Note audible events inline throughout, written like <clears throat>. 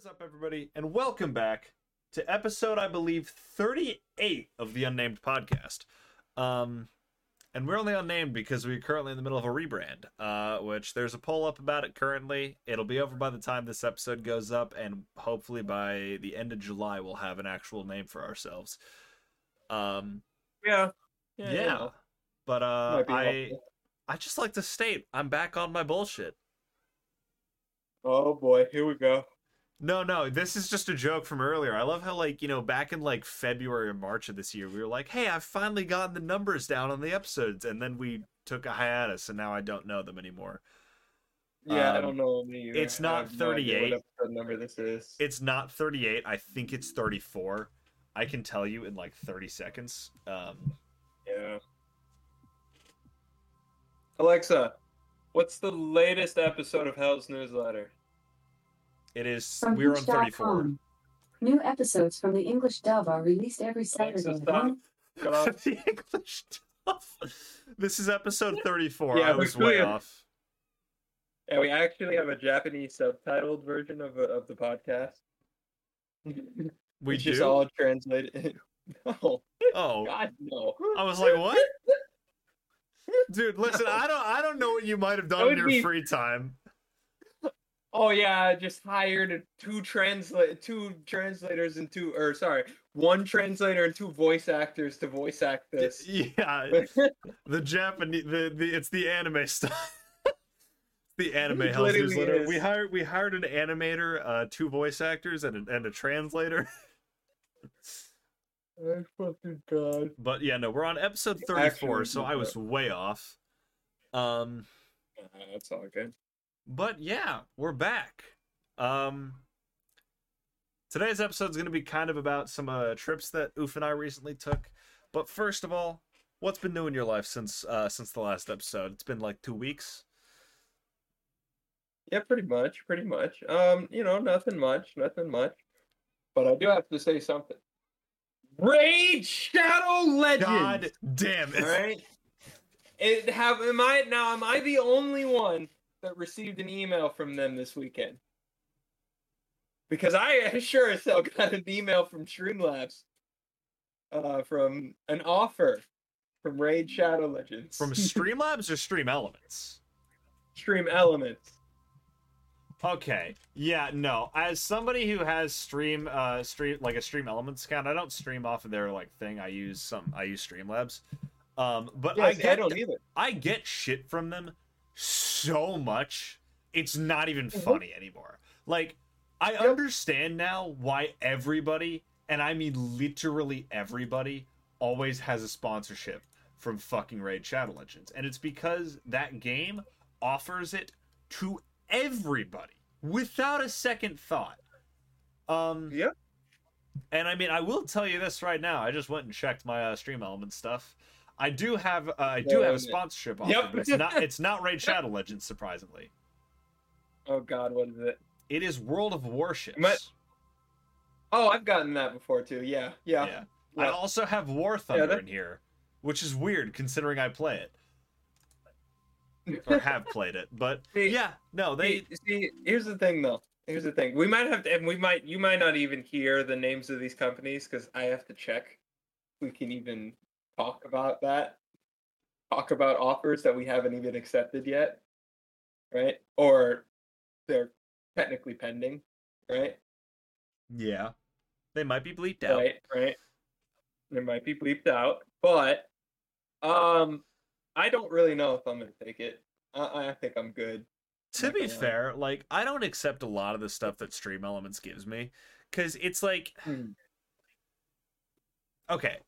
is up, everybody, and welcome back to episode, I believe, 38 of the Unnamed Podcast. Um, and we're only unnamed because we're currently in the middle of a rebrand, uh, which there's a poll up about it currently. It'll be over by the time this episode goes up, and hopefully by the end of July, we'll have an actual name for ourselves. Um, Yeah. yeah. But uh, I, helpful. I just like to state I'm back on my bullshit. Oh boy, here we go. No, no, this is just a joke from earlier. I love how, like, you know, back in like February or March of this year, we were like, hey, I've finally gotten the numbers down on the episodes. And then we took a hiatus, and now I don't know them anymore. Yeah, I Um, don't know either. it's not have no 38. What number this is? It's not 38. I think it's 34. I can tell you in like 30 seconds. Um, yeah. Alexa, what's the latest episode of Hell's Newsletter? It is, From we're on 34. Hinge.com. New episodes from the English dub are released every Saturday. Alexa, stop. Cut off. the <laughs> English stuff. This is episode 34. Yeah, I was way cleared- off. Yeah, we actually have a Japanese subtitled version of uh, of the podcast. <laughs> We it's do. just all translated. <laughs> no, Oh, God, no. I was like, what? Dude, listen, I don't I don't know what you might have done in your be- free time. Oh yeah, I just hired two translate two translators and two or sorry, one translator and two voice actors to voice act this. Yeah, <laughs> the Japanese the, the it's the anime stuff. <laughs> the anime It Hell's literally newsletter. We hired we hired an animator, uh two voice actors and a, and a translator. <laughs> Oh fucking god. But yeah, no, we're on episode 34, actual so I was way off. Um Uh, that's all good. But yeah, we're back. Um, today's episode is going to be kind of about some uh, trips that Oof and I recently took. But first of all, what's been new in your life since uh, since the last episode? It's been like two weeks. Yeah, pretty much, pretty much. Um, you know, nothing much, nothing much. But I do have to say something. Raid Shadow Legends. God damn it! All right. It have am I now? Am I the only one that received an email from them this weekend? Because I <laughs> sure as hell got an email from Streamlabs, uh, from an offer from Raid Shadow Legends From <laughs> Streamlabs or Stream Elements? Stream Elements. Okay. Yeah, no. As somebody who has stream uh stream like a stream elements account, I don't stream off of their like thing. I use some I use Streamlabs. Um but Yeah, I get I don't either. I get shit from them so much. It's not even Mhm. funny anymore. Like I Yep. understand now why everybody, and I mean literally everybody, always has a sponsorship from fucking Raid Shadow Legends. And it's because that game offers it to everybody without a second thought. Um yeah. and I mean, I will tell you this right now. I just went and checked my uh, Stream Element stuff. I do have, uh, I do Yeah, have a sponsorship. Off Yep. of it. It's not, <laughs> it's not Raid Shadow Legends, surprisingly. Oh God, what is it? It is World of Warships. Might- Oh, I've gotten that before too. Yeah, yeah. Yeah. I also have War Thunder that- in here, which is weird considering I play it or have <laughs> played it. But See- yeah, no, they. See, see, here's the thing though. Here's the thing. We might have to, and we might, you might not even hear the names of these companies because I have to check. We can even talk about that. Talk about offers that we haven't even accepted yet, right? Or they're technically pending, right? Yeah, they might be bleeped out. Right, right. There might be bleeped out, but um, I don't really know if I'm gonna take it. I, I think I'm good. to Not be gonna lie. fair, like I don't accept a lot of the stuff that Stream Elements gives me because it's like, Hmm. okay,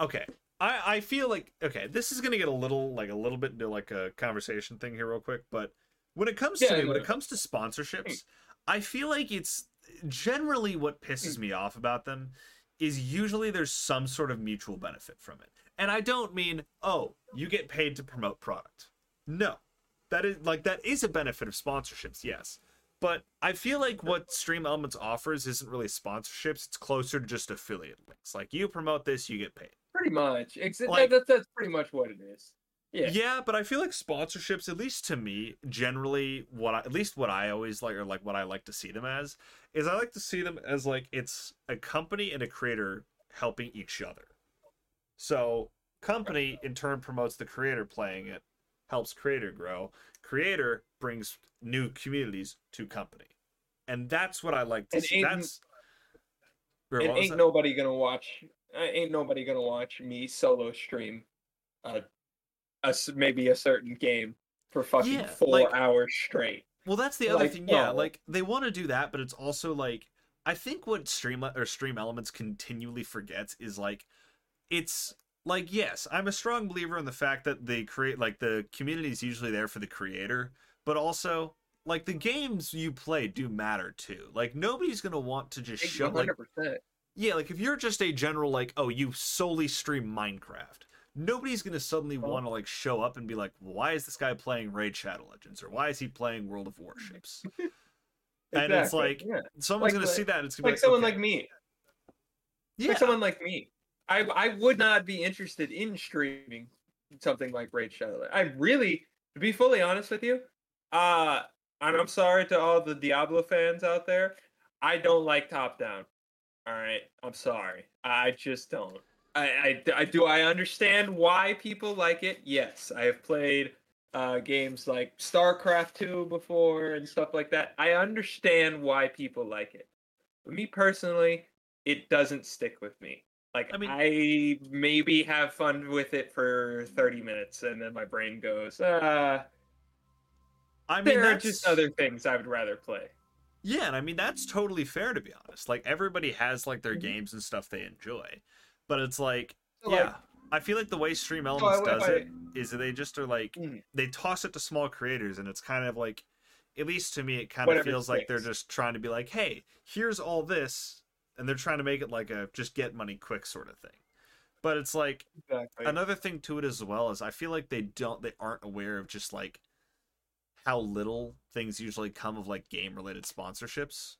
okay. I I feel like okay, this is gonna get a little like a little bit into like a conversation thing here real quick, but when it comes to Yeah, me, when it comes to sponsorships, I feel like it's generally what Hmm. pisses me off about them is usually there's some sort of mutual benefit from it. And I don't mean, oh, you get paid to promote product. No. That is like that is a benefit of sponsorships, yes. But I feel like what Stream Elements offers isn't really sponsorships, it's closer to just affiliate links. Like you promote this, you get paid. Pretty much. Ex- that- Like- that's that's pretty much what it is. Yeah. Yeah, but I feel like sponsorships, at least to me, generally what I, at least what I always like or like what I like to see them as is I like to see them as like it's a company and a creator helping each other. So company in turn promotes the creator playing it, helps creator grow. Creator brings new communities to company. And that's what I like to And see. ain't- That's And ain't that? nobody gonna watch. Uh, ain't nobody gonna watch me solo stream, uh, a maybe a certain game for fucking Yeah, four like- hours straight. Well, that's the other Like, thing. Yeah, no. like they want to do that, but it's also like I think what stream or stream elements continually forgets is like it's like yes, I'm a strong believer in the fact that they create like the community is usually there for the creator, but also like the games you play do matter too. Like nobody's gonna want to just show like yeah, like if you're just a general like oh you solely stream Minecraft. Nobody's gonna suddenly Oh. want to like show up and be like, why is this guy playing Raid Shadow Legends or why is he playing World of Warships? <laughs> And it's like yeah. someone's Like- gonna see that. And it's gonna be like like, someone okay. like me. yeah, Like someone like me. I I would not be interested in streaming something like Raid Shadow. I really, to be fully honest with you, uh, and I'm sorry to all the Diablo fans out there. I don't like top down. All right, I'm sorry. I just don't. I, I, I do. I understand why people like it. Yes, I have played uh, games like StarCraft 2 before and stuff like that. I understand why people like it. But me personally, it doesn't stick with me. Like I mean, I, maybe have fun with it for 30 minutes and then my brain goes, uh I mean there are just other things I would rather play. yeah, and I mean that's totally fair to be honest. Like everybody has like their Mhm. games and stuff they enjoy, but it's like So, yeah, like, I feel like the way Stream so Elements I- does I- it is that they just are like Mhm. they toss it to small creators, and it's kind of like at least to me it kind of feels like they're just trying to be like, hey, here's all this, and they're trying to make it like a just get money quick sort of thing. But it's like Exactly. another thing to it as well is I feel like they don't they aren't aware of just like how little things usually come of like game related sponsorships.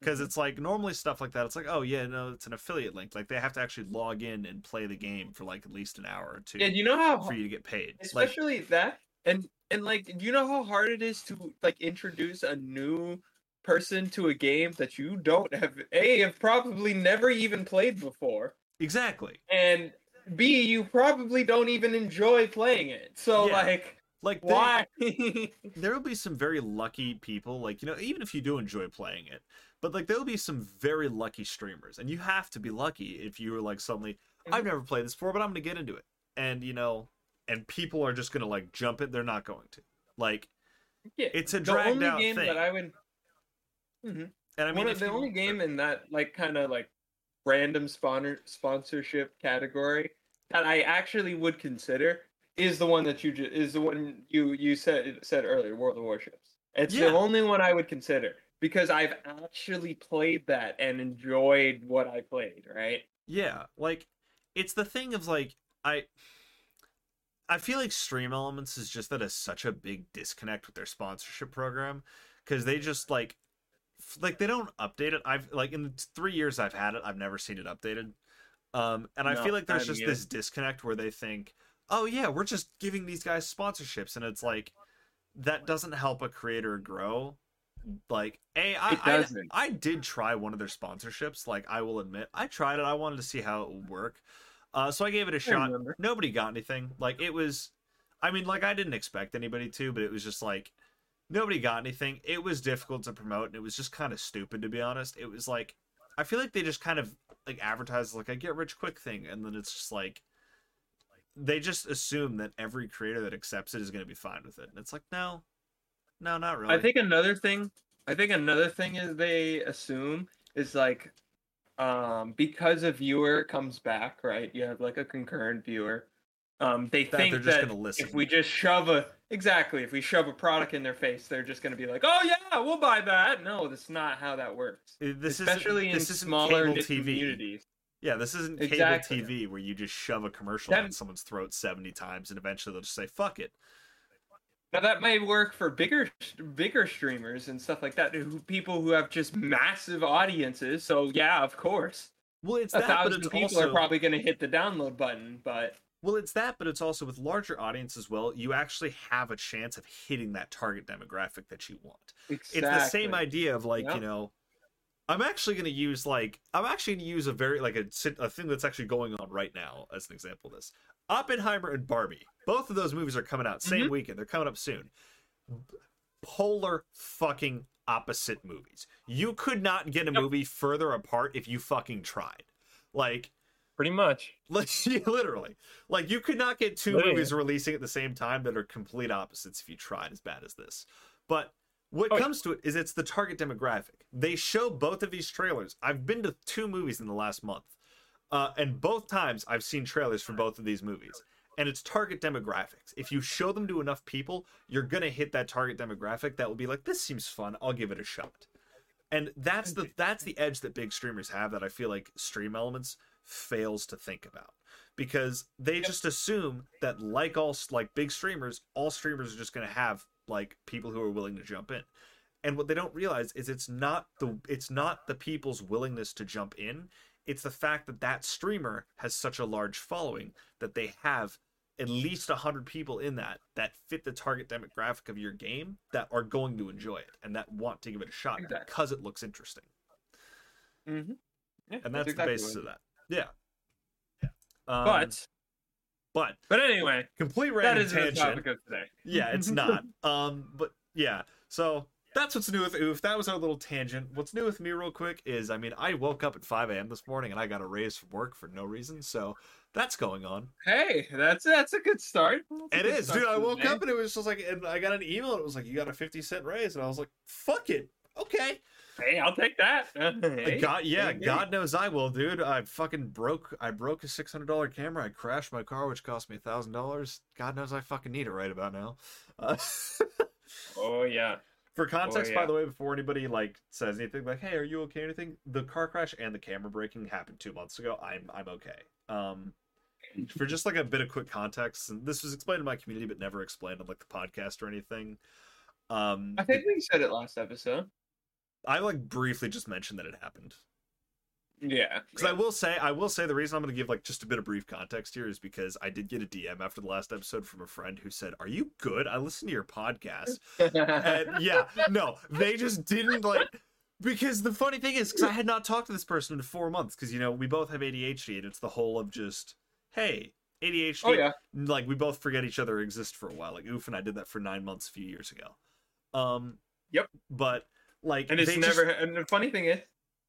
Because Mhm. it's like normally stuff like that, it's like, oh yeah, no, it's an affiliate link. Like they have to actually log in and play the game for like at least an hour or two Yeah, you know how for you to get paid. Like especially that and and like do you know how hard it is to like introduce a new person to a game that you don't have a have probably never even played before exactly. and b you probably don't even enjoy playing it so Yeah. like Like why? <laughs> There will be some very lucky people like you know even if you do enjoy playing it but like there will be some very lucky streamers and you have to be lucky if you are like suddenly i've Mhm. never played this before but i'm gonna get into it. And you know and people are just gonna like jump it. They're not going to. Like yeah, it's a the dragged only out game thing. That i would Mhm. and i mean One of the you- only game in that like kind of like random sponsor sponsorship category that I actually would consider is the one that you ju- is the one you you said said earlier, World of Warships. It's Yeah. the only one I would consider because I've actually played that and enjoyed what I played. Right? yeah like it's the thing of like i i feel like stream elements is just that is such a big disconnect with their sponsorship program because they just like like they don't update it i've like in the three years i've had it i've never seen it updated um and i feel like there's just either. this disconnect where they think oh yeah we're just giving these guys sponsorships and it's like that doesn't help a creator grow. Like a I, It I. I did try one of their sponsorships like i will admit i tried it i wanted to see how it would work. Uh, so i gave it a shot. remember. nobody got anything. Like it was i mean like i didn't expect anybody to but it was just like nobody got anything. It was difficult to promote and it was just kind of stupid to be honest. It was like i feel like they just kind of like advertise like a get rich quick thing and then it's just like they just assume that every creator that accepts it is going to be fine with it and it's like no no not really I think another thing I think another thing is they assume is like um because a viewer comes back, right? You have like a concurrent viewer. Um they That think they're just that gonna listen. if we just shove a exactly, if we shove a product in their face, they're just gonna be like, "Oh yeah, we'll buy that." No, that's not how that works. This Especially in this isn't smaller TV. communities. Yeah, this isn't cable Exactly. TV where you just shove a commercial That- down someone's throat 70 times and eventually they'll just say, fuck it. Now that may work for bigger bigger streamers and stuff like that, who people who have just massive audiences. So yeah, of course. Well, it's a that, but thousand it's people also. are probably going to hit the download button, but Well, it's that, but it's also with larger audience as well. You actually have a chance of hitting that target demographic that you want. Exactly. It's the same idea of like Yep. you know, I'm actually going to use like I'm actually going to use a very like a a thing that's actually going on right now as an example of this. Oppenheimer and Barbie, both of those movies are coming out same mm-hmm. weekend. They're coming up soon. Polar fucking opposite movies. You could not get a Yep. movie further apart if you fucking tried. Like Pretty much. <laughs> like literally like you could not get two Literally. movies releasing at the same time that are complete opposites if you tried as bad as this but what Oh, comes to it is it's the target demographic. They show both of these trailers. I've been to two movies in the last month uh, and both times i've seen trailers for both of these movies. And it's target demographics. If you show them to enough people you're gonna hit that target demographic that will be like this seems fun. I'll give it a shot. And that's the that's the edge that big streamers have that i feel like stream Elements fails to think about. Because they just assume that like all like big streamers all streamers are just going to have like people who are willing to jump in. And what they don't realize is it's not the it's not the people's willingness to jump in. It's the fact that that streamer has such a large following that they have at least 100 people in that that fit the target demographic of your game that are going to enjoy it and that want to give it a shot Exactly. because it looks interesting. Mm-hmm. Yeah, and that's, exactly the basis of that. Yeah. Yeah. Um, But but but anyway, complete that random is the tangent. topic of today. yeah it's <laughs> not. Um but yeah. So that's what's new with oof. That was our little tangent. What's new with me real quick is i mean i woke up at 5 a.m this morning and i got a raise from work for no reason so that's going on. Hey, that's that's a good start. That's it good is. start dude i woke day. up and it was just like and i got an email and it was like you got a 50 cent raise and i was like fuck it. Okay Hey, I'll take that. <laughs> Hey, God, yeah, hey, hey. God knows I will, dude. I fucking broke. I broke a six hundred dollar camera. I crashed my car, which cost me a thousand dollars. God knows I fucking need it right about now. Uh, <laughs> Oh yeah. for context, yeah. by the way, before anybody like says anything like, "Hey, are you okay?" or anything, the car crash and the camera breaking happened two months ago. I'm I'm okay. Um, for just like a bit of quick context, and this was explained in my community, but never explained on like the podcast or anything. Um, I think we said it last episode. I like briefly just mentioned that it happened. Yeah. Because I will say, I will say the reason I'm going to give like just a bit of brief context here is because I did get a DM after the last episode from a friend who said, "Are you good? I listened to your podcast." and <laughs> yeah, no, they just didn't like. Because the funny thing is, because I had not talked to this person in four months, because you know we both have ADHD, and it's the whole of just, hey, ADHD. oh yeah. Like we both forget each other exist for a while. Like Oof and I did that for nine months a few years ago. Um. Yep. But like, And it's they just- never. And the funny thing is,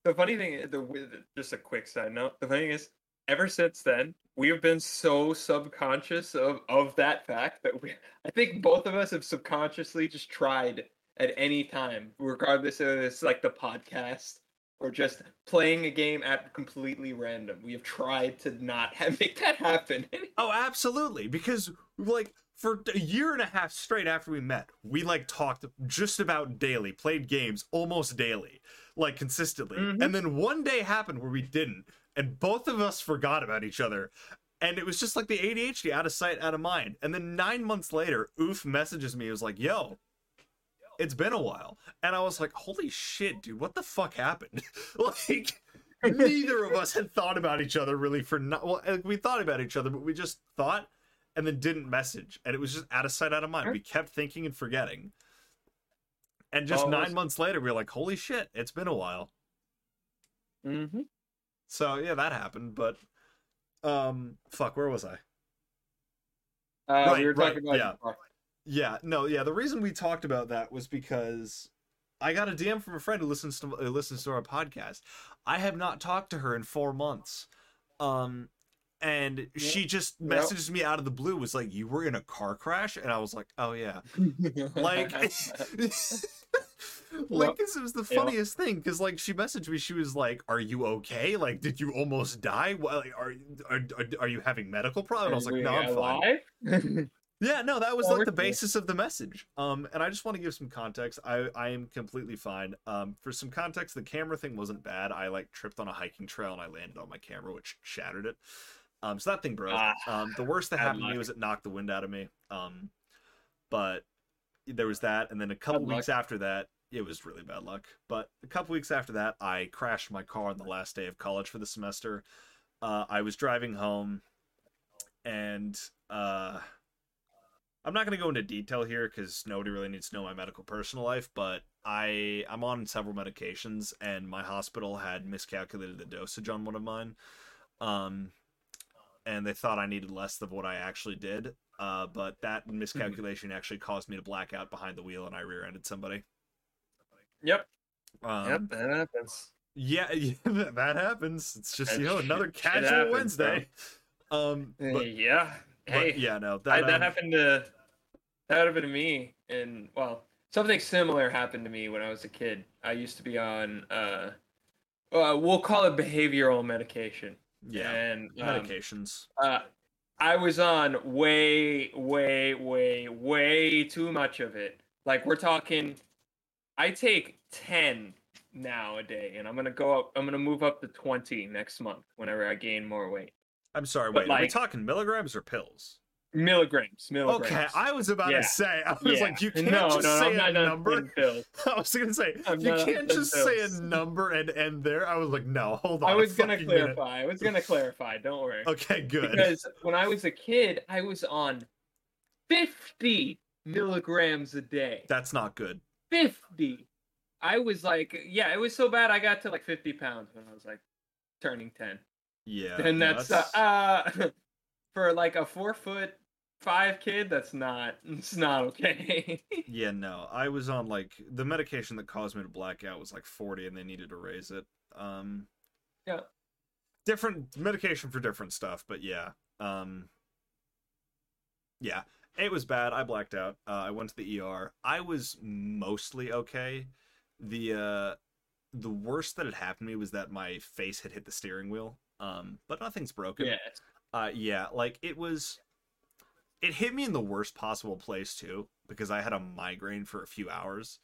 the funny thing, is- the the- just a quick side note. The funny thing is, ever since then, we have been so subconscious of of that fact that we. I think both of us have subconsciously just tried at any time, regardless of it's like the podcast or just playing a game at completely random. We have tried to not have, make that happen. <laughs> Oh, absolutely. Because like for a year and a half straight after we met, we like talked just about daily, played games almost daily, like consistently. Mhm. And then one day happened where we didn't, and both of us forgot about each other. And it was just like the ADHD out of sight, out of mind. And then nine months later, Oof messages me. It was like, yo, it's been a while. And I was like, holy shit, dude, what the fuck happened? <laughs> like, neither of us had thought about each other really for not well like, we thought about each other but we just thought and then didn't message and it was just out of sight out of mind Sure. we kept thinking and forgetting and just Always. nine months later we were like holy shit it's been a while mm-hmm. so yeah that happened but um fuck where was i Uh, Right, we were right, about yeah. yeah no yeah the reason we talked about that was because i got a dm from a friend who listens to who listens to our podcast i have not talked to her in four months um and she just Yep. me out of the blue was like you were in a car crash and i was like oh yeah like <laughs> like Yep. this was the Yep. funniest thing because like she messaged me she was like are you okay like did you almost die like, are, are are are you having medical problems i was like no i'm fine <laughs> yeah, no, that was like the basis of the message. Um, and I just want to give some context. I I am completely fine. Um, for some context, the camera thing wasn't bad. I like tripped on a hiking trail and I landed on my camera, which shattered it. Um, so that thing broke. Ah, um, the worst that happened to me was it knocked the wind out of me. Um, but there was that, and then a couple Bad weeks after that, it was really bad luck. But a couple weeks after that, I crashed my car on the last day of college for the semester. Uh, I was driving home and uh I'm not going to go into detail here cuz nobody really needs to know my medical personal life, but I I'm on several medications and my hospital had miscalculated the dosage on one of mine. Um and they thought I needed less than what I actually did. Uh, but that miscalculation actually caused me to black out behind the wheel and I rear-ended somebody. Yep. Um, yep. That happens. Yeah, yeah, <laughs> that happens. It's just That you know another shit casual happens, Wednesday. Um, but, yeah. but Hey. yeah, no, I, that, that um, happened to that happened to me and well something similar happened to me when i was a kid i used to be on uh, uh we'll call it behavioral medication yeah, and um, medications. uh i was on way way way way too much of it like we're talking i take 10 now a day and i'm gonna go up i'm gonna move up to 20 next month whenever i gain more weight I'm sorry, but wait, are we talking milligrams or pills? Milligrams milligrams Okay, I was about Yeah. to say, I was Yeah. like, you can't no, just no, say I'm a number. <laughs> I was gonna say, I'm you can't just say a number and end there. I was like, no, hold on. I was gonna fucking minute. clarify. I was gonna clarify. Don't worry. Okay, good. Because when I was a kid, I was on 50 milligrams a day. That's not good. 50. I was like, yeah, it was so bad. I got to like 50 pounds when I was like turning 10. Yeah, and no, that's, uh, uh <laughs> for like a four foot five kid. That's not. <laughs> It's not okay. <laughs> Yeah, no. I was on like the medication that caused me to black out was like 40 and they needed to raise it. Um Yeah. Different medication for different stuff, but yeah. Um Yeah, it was bad. I blacked out. Uh, I went to the ER. I was mostly okay. The uh the worst that had happened to me was that my face had hit the steering wheel. Um but nothing's broken. yeah. Uh, yeah, like it was. It hit me in the worst possible place too, because I had a migraine for a few hours.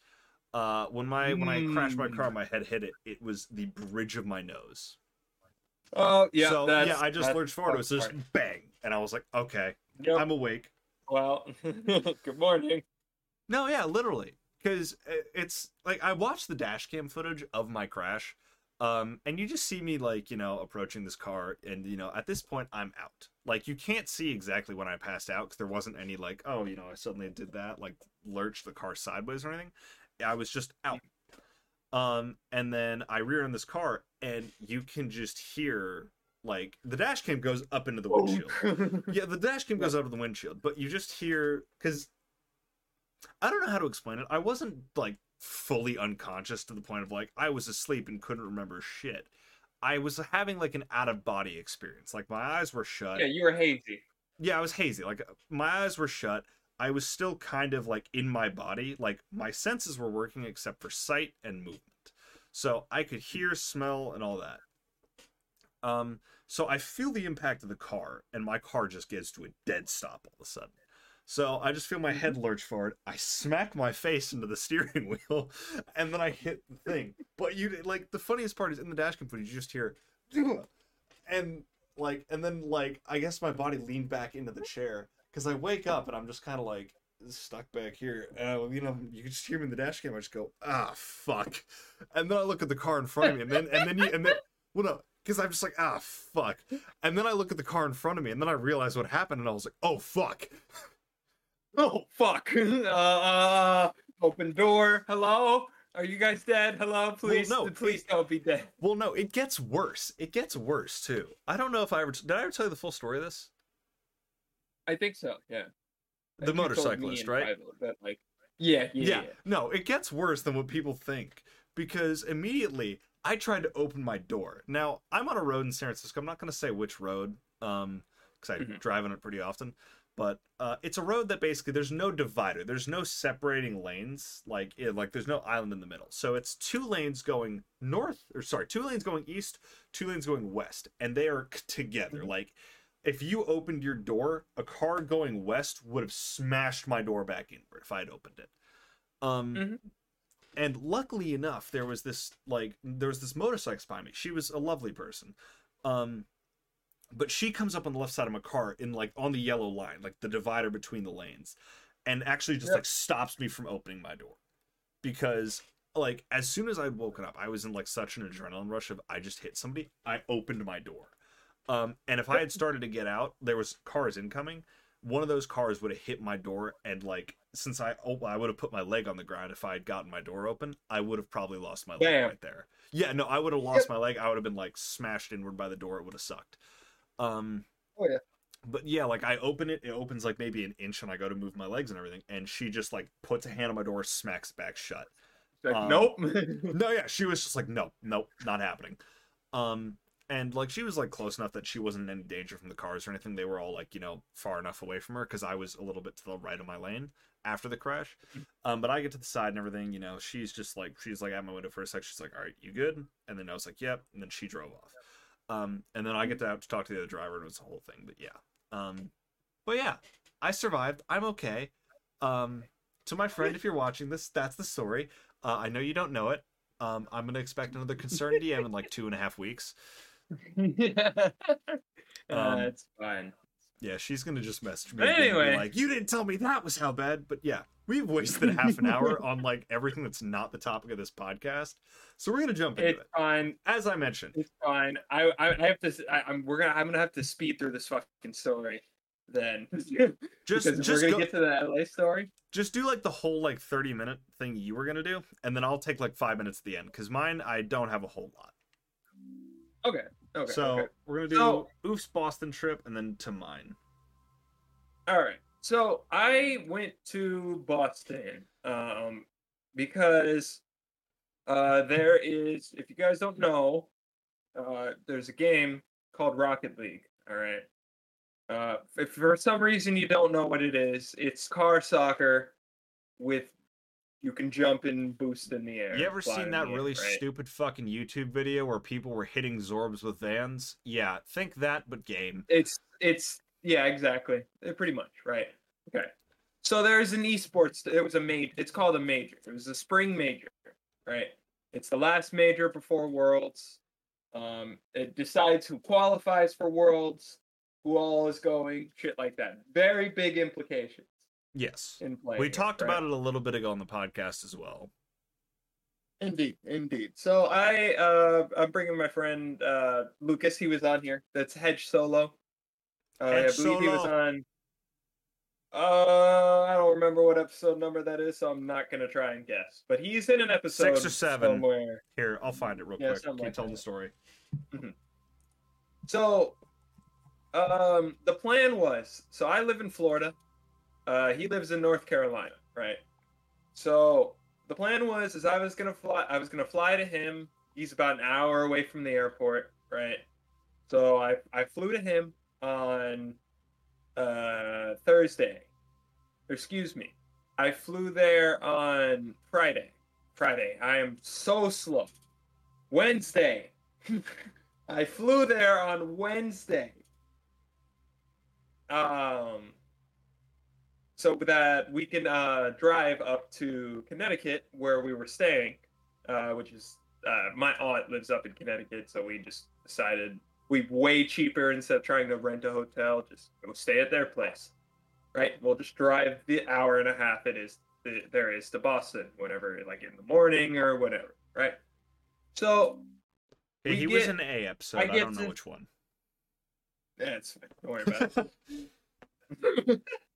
Uh, when my when I crashed my car, Mm. my head hit it. It was the bridge of my nose. Oh yeah. so yeah, I just lurched forward. It was just part. bang, and I was like, okay, Yep. I'm awake. Well, <laughs> good morning. No, yeah, literally, because it's like I watched the dash cam footage of my crash, um, and you just see me like you know approaching this car, and you know at this point I'm out. Like you can't see exactly when I passed out because there wasn't any like oh you know I suddenly did that like lurch the car sideways or anything. I was just out. Um, and then I rear in this car, and you can just hear like the dash cam goes up into the windshield <laughs> yeah, the dash cam goes out of the windshield, but you just hear because I don't know how to explain it. I wasn't like fully unconscious to the point of like I was asleep and couldn't remember shit. I was having like an out of body experience. Like my eyes were shut. yeah, you were hazy. Yeah, I was hazy. Like my eyes were shut. I was still kind of like in my body. Like my senses were working except for sight and movement. So I could hear, smell, and all that. Um, so I feel the impact of the car, and my car just gets to a dead stop all of a sudden. So I just feel my head lurch forward. I smack my face into the <laughs> steering wheel, and then I hit the thing. But you like the funniest part is in the dashcam footage, you just hear, <clears throat> and like, and then like I guess my body leaned back into the chair because I wake up and I'm just kind of like stuck back here. Uh, you know, you can just hear me in the dash cam. I just go, ah, fuck, and then I look at the car in front of me, and then and then you and then well no. Because I'm just like, ah, fuck. And then I look at the car in front of me, and then I realize what happened, and I was like, oh, fuck. <laughs> Oh fuck! <laughs> Uh, open door. Hello. Are you guys dead? Hello, please. no, please don't be dead. Well, no, it gets worse. It gets worse too. I don't know if I ever did. I ever tell you the full story of this? I think so. Yeah. The motorcyclist, right? private, but, like, yeah, yeah, yeah. No, it gets worse than what people think because immediately I tried to open my door. Now I'm on a road in San Francisco. I'm not going to say which road, um, because I Mhm. drive on it pretty often. But uh, it's a road that basically there's no divider. There's no separating lanes. Like it, like there's no island in the middle. So it's two lanes going north, or sorry, two lanes going east, two lanes going west, and they are <laughs> together. Mhm. Like if you opened your door, a car going west would have smashed my door back inward if I'd opened it. Um, Mhm. and luckily enough, there was this like there was this motorcycle by me. She was a lovely person, um, but she comes up on the left side of my car in like on the yellow line, like the divider between the lanes, and actually just Yep. like stops me from opening my door because like as soon as I'd woken up, I was in like such an adrenaline rush of I just hit somebody. I opened my door. Um, and if I had started to get out, there was cars incoming. One of those cars would have hit my door, and like since I oh, I would have put my leg on the ground if I had gotten my door open, I would have probably lost my leg Damn. right there. Yeah, no, I would have lost my leg. I would have been like smashed inward by the door. It would have sucked. Um, Oh, yeah. But yeah, like I open it, it opens like maybe an inch, and I go to move my legs and everything, and she just like puts a hand on my door, smacks back shut. Like, Um, nope. <laughs> No, yeah, she was just like, nope, nope, not happening. Um, and like she was like close enough that she wasn't in any danger from the cars or anything. They were all like you know far enough away from her because I was a little bit to the right of my lane after the crash. Um, but I get to the side and everything. You know, she's just like she's like at my window for a sec. She's like, all right, you good? And then I was like, yep. And then she drove off. Um, and then I get to have to talk to the other driver and it was a whole thing. But yeah. Um, but yeah, I survived. I'm okay. Um, to my friend, if you're watching this, that's the story. Uh, I know you don't know it. Um, I'm gonna expect another concern DM in like two and a half weeks. <laughs> yeah. Um, That's fine. Yeah, she's gonna just message me But again and be anyway. like, "You didn't tell me that was how bad." But yeah, we've wasted half an <laughs> hour on like everything that's not the topic of this podcast. So we're gonna jump into It's it. fine. As I mentioned, It's fine. I I, I have to. s- I, am we're gonna. I'm gonna have to speed through this fucking story. Then <laughs> just just we're gonna go, get to the LA story. just do like the whole like 30 minute thing you were gonna do, and then I'll take like five minutes at the end because mine I don't have a whole lot. Okay. Okay. so okay. we're gonna do So- Oof's Boston trip and then to mine. All right. So I went to Boston um, because uh, there is, if you guys don't know, uh, there's a game called Rocket League. All right. Uh, if for some reason you don't know what it is, it's car soccer with you can jump and boost in the air. You ever seen that air, really right? stupid fucking YouTube video where people were hitting Zorbs with vans? Yeah, think that, but game. It's it's yeah, exactly. Pretty much, right? Okay. So there's an esports. It was a major. It's called a major. It was a spring major, right? It's the last major before Worlds. Um, it decides who qualifies for Worlds, who all is going, shit like that. Very big implications Yes. in play. We talked right? about it a little bit ago on the podcast as well. Indeed, indeed. So I uh I'm bringing my friend uh Lucas. He was on here. That's Hedge Solo. Uh, I Hedge believe he was on. Uh, I don't remember what episode number that is, so I'm not gonna try and guess. But he's in an episode Six or seven. somewhere. Here, I'll find it real Yeah, quick. Keep like telling the story. So, um, the plan was so I live in Florida. Uh, he lives in North Carolina, right? So the plan was is I was gonna fly. I was gonna fly to him. He's about an hour away from the airport, right? So I I flew to him on uh, Thursday. Excuse me, I flew there on Friday. Friday. I am so slow. Wednesday. <laughs> I flew there on Wednesday. Um, so that we can uh, drive up to Connecticut where we were staying, uh, which is uh, my aunt lives up in Connecticut, so we just decided we way cheaper instead of trying to rent a hotel, just go stay at their place. Right? We'll just drive the hour and a half it is there is to Boston, whatever, like in the morning or whatever. Right? So Hey, he was get- in A episode. I I, don't know to- which one. Yeah, it's fine. Don't worry about it. <laughs>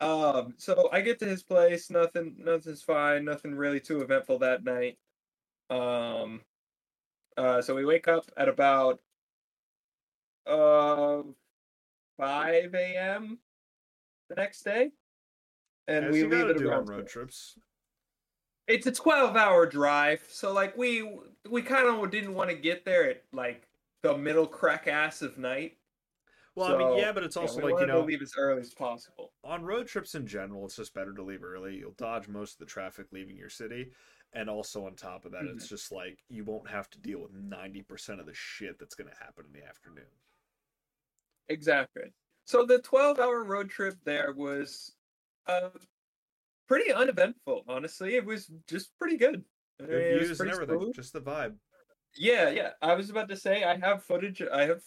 um, so I get to his place. Nothing, nothing's fine. Nothing really too eventful that night. Um, uh, so we wake up at about uh 5 a.m. the next day, and As we leave do around on road trips. it's a 12 hour drive so like we we kind of didn't want to get there at like the middle crack ass of night Well, I mean, yeah, but it's also we like you know, leave as early as possible. on road trips in general, it's just better to leave early. You'll dodge most of the traffic leaving your city. And also on top of that, Mm-hmm. it's just like you won't have to deal with 90% of the shit that's going to happen in the afternoon. Exactly. So the 12 hour road trip there was uh, pretty uneventful, honestly. It was just pretty good. I mean, Good it was views and everything, smooth. just the vibe. Yeah, yeah. I was about to say I have footage. I have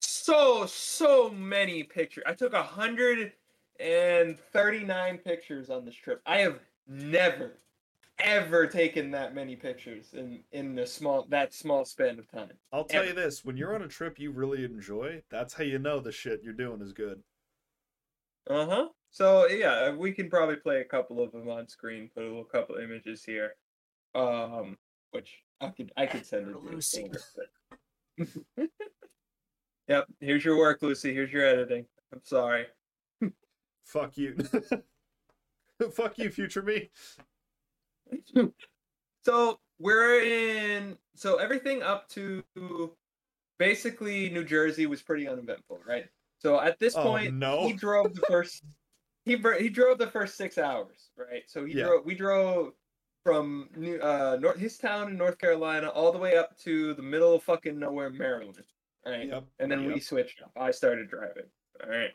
so so many pictures. I took a hundred and thirty nine pictures on this trip. I have never, ever taken that many pictures in in the small that small span of time. I'll tell Ever. you this: when you're on a trip you really enjoy, that's how you know the shit you're doing is good. Uh huh. So yeah, we can probably play a couple of them on screen. Put a little couple images here, um, which I could I could send it to you Lucii. <laughs> yep. Here's your work, Lucii. Here's your editing. I'm sorry. Fuck you. <laughs> Fuck you, future me. <laughs> So we're in. So everything up to basically New Jersey was pretty uneventful, right? So at this Oh, point, no. he drove the first. he he drove the first six hours, right? So he Yeah. drove. We drove from New uh North his town in North Carolina all the way up to the middle of fucking nowhere, Maryland, right? Yep. And then we switched up. I started driving. All right.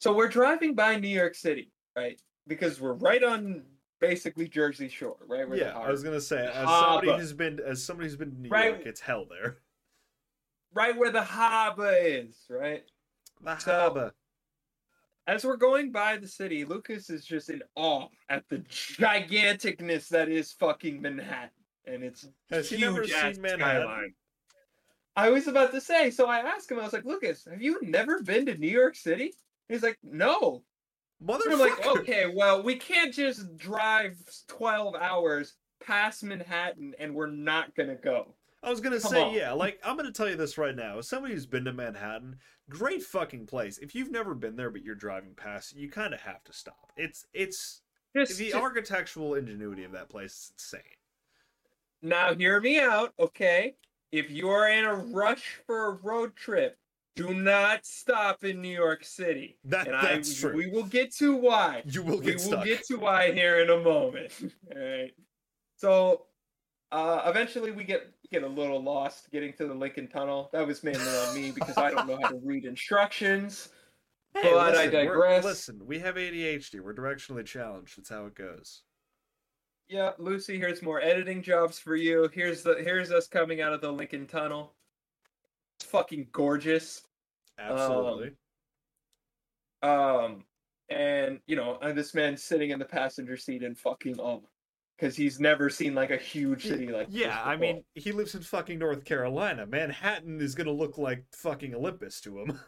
So we're driving by New York City, right? Because we're right on basically Jersey Shore, right? Where the Yeah, I was gonna say, as Harbor. somebody who's been as somebody who's been to New Right. York, it's hell there. <laughs> right where the harbor is, right? The So- harbor. As we're going by the city, Lucas is just in awe at the giganticness that is fucking Manhattan. And it's Has he huge never seen Manhattan? skyline. I was about to say, so I asked him, I was like, Lucas, have you never been to New York City? He's like, no. Motherfucker. And I'm like, okay, well, we can't just drive 12 hours past Manhattan and we're not gonna go. I was gonna Come say, on. yeah, like I'm gonna tell you this right now. As somebody who's been to Manhattan, great fucking place. If you've never been there but you're driving past, you kind of have to stop. It's it's Just, the just- architectural ingenuity of that place is insane. Now, hear me out, okay? If you're in a rush for a road trip, do not stop in New York City. That And that's I, true. we will get to why. you will get. We get will get to why here in a moment. <laughs> All right. So, uh, eventually we get get a little lost getting to the Lincoln Tunnel. That was mainly on me because I don't know how to <laughs> read instructions. Hey, But I listen, we're- digress. Listen, we have ADHD. We're directionally challenged. That's how it goes. Yeah, Lucii, here's more editing jobs for you. Here's the here's us coming out of the Lincoln Tunnel. It's fucking gorgeous. Absolutely. Um, and you know, and this man's sitting in the passenger seat and fucking awe because he's never seen like a huge city like this yeah, I mean, he lives in fucking North Carolina. Manhattan is gonna look like fucking Olympus to him.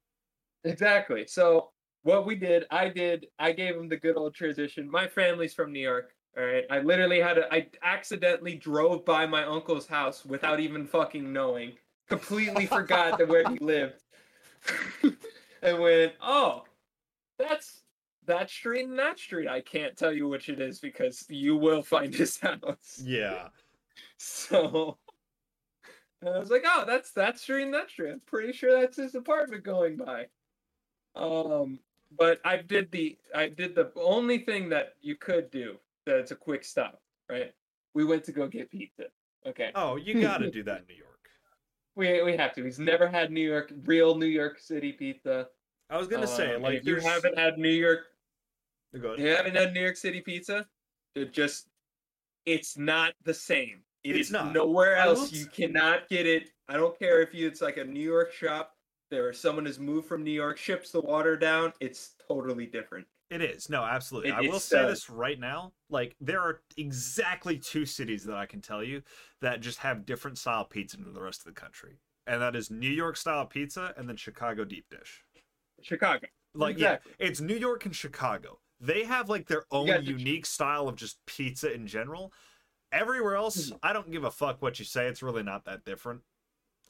<laughs> exactly. So what we did, I did, I gave him the good old transition. My family's from New York. All right, I literally had a, I accidentally drove by my uncle's house without even fucking knowing. Completely forgot that where he <laughs> lived, <laughs> and went, oh, that's that street and that street. I can't tell you which it is because you will find his house. yeah. <laughs> So I was like, oh, that's that street and that street. I'm pretty sure that's his apartment going by. Um, but I did the I did the only thing that you could do that's a quick stop, right? We went to go get pizza. Okay. Oh, you gotta do that in New York. <laughs> We we have to. He's never had New York real New York City pizza. I was gonna say, Um, like, if you haven't had New York Go ahead. you haven't had New York City pizza, it just it's not the same. It It's is not. nowhere else. You cannot get it. I don't care if you it's like a New York shop. There someone has moved from New York, ships the water down. It's totally different. It is. No, absolutely. It- I will say uh, this right now. Like, there are exactly two cities that I can tell you that just have different style pizza than the rest of the country. And that is New York style pizza and then Chicago deep dish. Chicago. Like, Exactly. yeah, it's New York and Chicago. They have like their own unique style of just pizza in general. Everywhere else, Hmm. I don't give a fuck what you say. It's really not that different.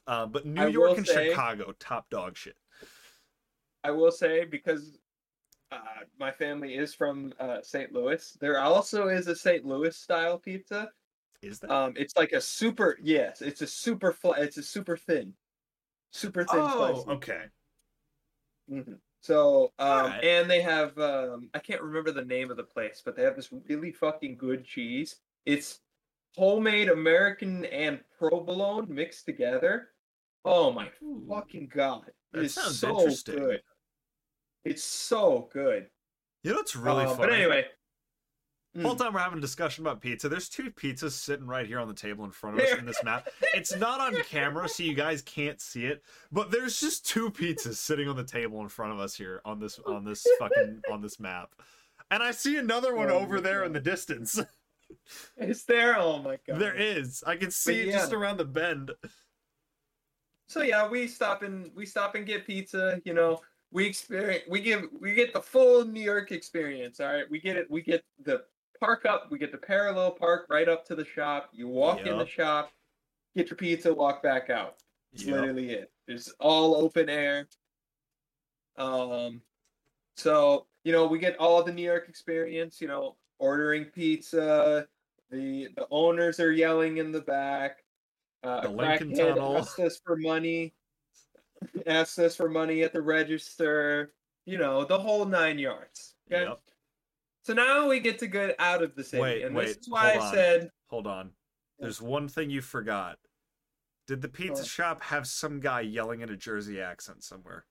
Uh, but New I York and say- Chicago, top dog shit. I will say because uh, my family is from uh, St. Louis. There also is a St. Louis style pizza. Is that? Um, it's like a super yes, it's a super fl- it's a super thin, super thin oh, slice. okay. Mhm. So, um, Alright. and they have um, I can't remember the name of the place, but they have this really fucking good cheese. It's homemade American and provolone mixed together. Oh my Ooh. fucking god! It That is sounds so interesting. good. It's so good. You know what's really funny? But anyway, The whole mm, time we're having a discussion about pizza, there's two pizzas sitting right here on the table in front of us in this map. <laughs> It's not on camera, so you guys can't see it, but there's just two pizzas sitting on the table in front of us here on this on this fucking on this map. And I see another one Oh over there in the distance. <laughs> Is there? Oh my god. There is. I can see it just around the bend. So yeah, we stop and we stop and get pizza. You know, we experience we give we get the full New York experience. All right, we get it. We get the park up. We get the parallel park right up to the shop. You walk in the shop, get your pizza, walk back out. It's Yep. literally it. It's all open air. Um, so you know we get all the New York experience. You know, ordering pizza. The the owners are yelling in the back. Uh, The Lincoln Tunnel. us for money. Asks us for money at the register. You know the whole nine yards. Okay. Yep. So now we get to get out of the city, Wait, and wait, this is why hold I on. said Hold on. There's one thing you forgot. Did the pizza shop have some guy yelling in a Jersey accent somewhere?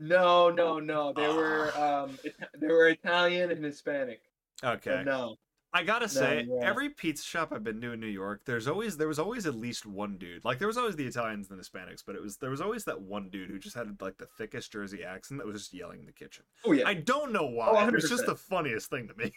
no, no, no. They were Ah. um, they were Italian and Hispanic. So Okay. no. I gotta say, yeah. every pizza shop I've been to in New York, there's always there was always at least one dude. Like there was always the Italians and the Hispanics, but it was there was always that one dude who just had like the thickest Jersey accent that was just yelling in the kitchen. Oh yeah. I don't know oh, why. Oh, it was just the funniest thing to me.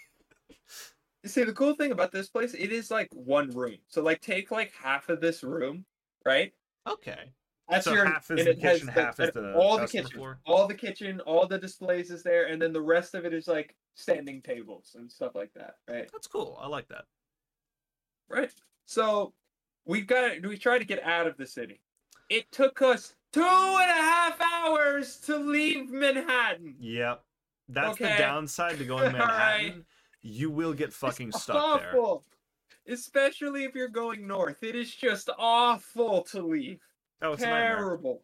You <laughs> see, the cool thing about this place, it is like one room. So like, take like half of this room, right? Okay. That's So your half is the kitchen, half is the all the kitchen, floor? all the kitchen, all the displays is there, and then the rest of it is like standing tables and stuff like that, right? That's cool. I like that. Right. So we've got we tried to get out of the city. It took us two and a half hours to leave Manhattan. Yep. That's the downside to going to <laughs> All right. Manhattan. You will get fucking It's stuck there. Especially if you're going north. It is just awful to leave. Oh, it's. Terrible.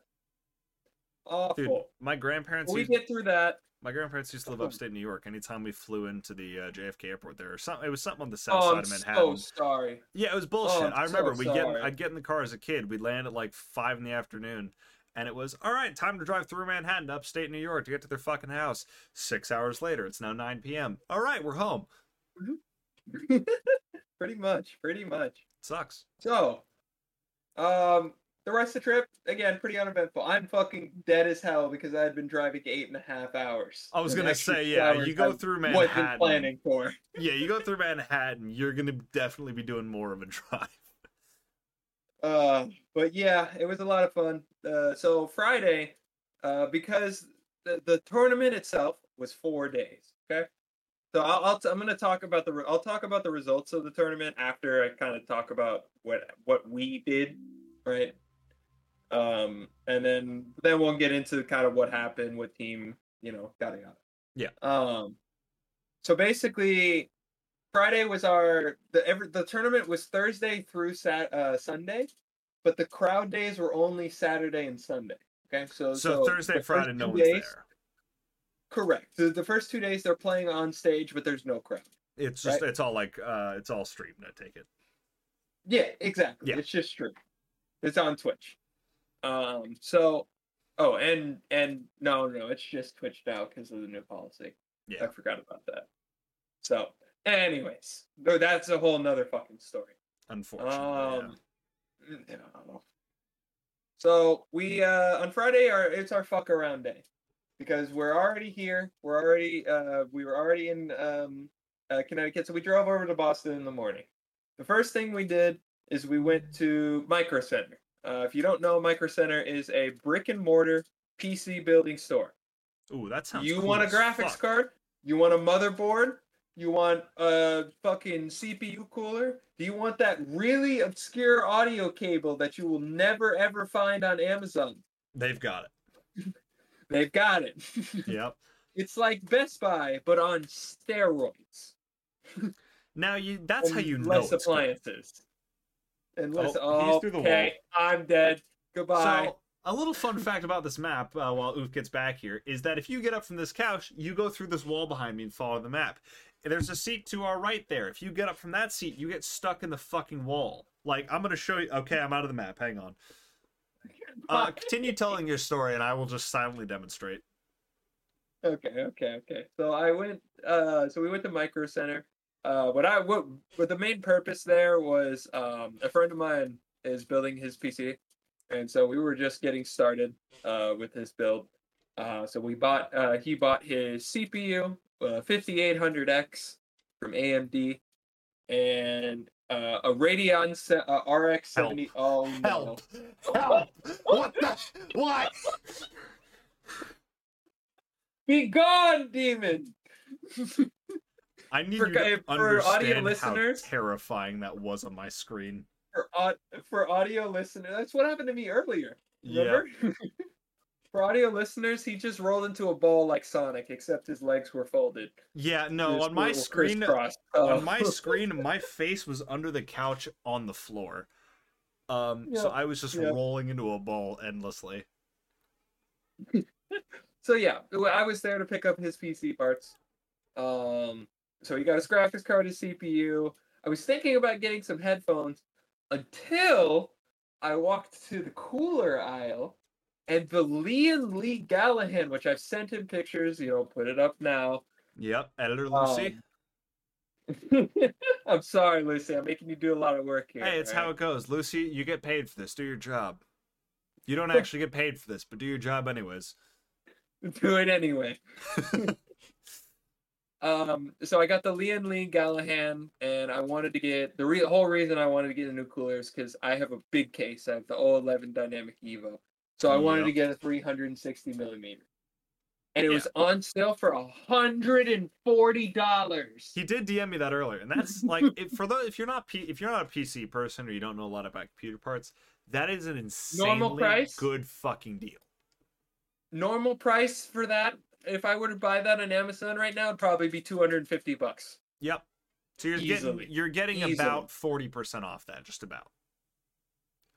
Awful. Dude, my grandparents we used, get through that. my grandparents used to live Oh. upstate New York. Anytime we flew into the uh, JFK airport there, or something, it was something on the south Oh, side I'm of so Manhattan. sorry. Yeah, it was bullshit. I'm I remember so we get. I'd get in the car as a kid. We'd land at like five in the afternoon, and it was all right. Time to drive through Manhattan to upstate New York to get to their fucking house. Six hours later, it's now nine p.m. All right, we're home. <laughs> pretty much. Pretty much. sucks. So, um, the rest of the trip again pretty uneventful. I'm fucking dead as hell because I had been driving eight and a half hours. I was gonna say, yeah, you go through wasn't Manhattan. planning for. <laughs> Yeah, you go through Manhattan, you're gonna definitely be doing more of a <laughs> drive. Uh, but yeah, it was a lot of fun. Uh, so Friday, uh, because the, the tournament itself was four days. Okay, so I'll, I'll t- I'm gonna talk about the re- I'll talk about the results of the tournament after I kind of talk about what what we did, right? Um, and then then we'll get into kind of what happened with team, you know, yada yada. Yeah. Um, so basically, Friday was our the every the tournament was Thursday through Sat uh, Sunday, but the crowd days were only Saturday and Sunday. Okay, so So, the Thursday, Friday, no one's days- there. Correct. So the first two days they're playing on stage, but there's no crowd. It's just Right. it's all like uh it's all streamed. I take it. Yeah, exactly. Yeah. It's just stream. It's on Twitch. Um. So, oh, and and no, no, it's just Twitch now because of the new policy. Yeah. I forgot about that. So, anyways, though that's a whole nother fucking story. Unfortunately. Um, yeah. So we uh on Friday our it's our fuck around day because we're already here. We're already uh we were already in um uh, Connecticut, so we drove over to Boston in the morning. The first thing we did is we went to Micro Center. Uh, if you don't know, Micro Center is a brick and mortar PC building store. Ooh, that sounds. You cool want a graphics fuck. card? You want a motherboard? You want a fucking CPU cooler? Do you want that really obscure audio cable that you will never ever find on Amazon? They've got it. <laughs> They've got it. <laughs> Yep. it's like Best Buy, but on steroids. Now you that's how you know less appliances. And less. Oh, he's through the okay, I'm dead. Goodbye. So, a little fun fact about this map, uh, while Oof gets back here, is that if you get up from this couch, you go through this wall behind me and follow the map. There's a seat to our right there. If you get up from that seat, you get stuck in the fucking wall. Like, I'm going to show you. Okay, I'm out of the map. Hang on. Uh, continue telling your story, and I will just silently demonstrate. Okay, okay, okay. So I went. Uh, so we went to Micro Center. Uh, what I what what the main purpose there was um a friend of mine is building his PC, and so we were just getting started uh with his build. Uh, so we bought uh he bought his CPU uh, 5800X from AMD. and uh, a Radeon se- uh, RX 70. Oh no! Help! Help! What the? What? Be gone, demon! <laughs> I need For you to for audio understand listeners- how terrifying that was on my screen. For, for audio listeners, that's what happened to me earlier. Yeah. <laughs> For audio listeners, he just rolled into a ball like Sonic, except his legs were folded. Yeah, no, on my screen crisscrossed. Oh. on my screen, <laughs> my face was under the couch on the floor. Um, so I was just yeah. rolling into a ball endlessly. <laughs> So yeah, I was there to pick up his PC parts. Um, so he got his graphics card, his CPU. I was thinking about getting some headphones until I walked to the cooler aisle and the Lian Li Galahad, which I've sent him pictures, you know, put it up now. Yep, editor Lucii. Um, <laughs> I'm sorry, Lucii. I'm making you do a lot of work here. hey, it's how it goes. Lucii, you get paid for this. Do your job. You don't <laughs> actually get paid for this, but do your job anyways. do it anyway. <laughs> um, so I got the Lian Li Galahad, and I wanted to get the re- whole reason I wanted to get a new cooler is because I have a big case. I have the O11 Dynamic Evo, so I wanted to get a 360 millimeter, and it was on sale for a hundred and forty dollars. He did DM me that earlier, and that's <laughs> like if for the if you're not P, if you're not a PC person or you don't know a lot about computer parts, that is an insanely price? good fucking deal. Normal price for that, if I were to buy that on Amazon right now, it'd probably be 250 bucks. Yep. So you're Easily. getting you're getting Easily. about forty percent off that, just about,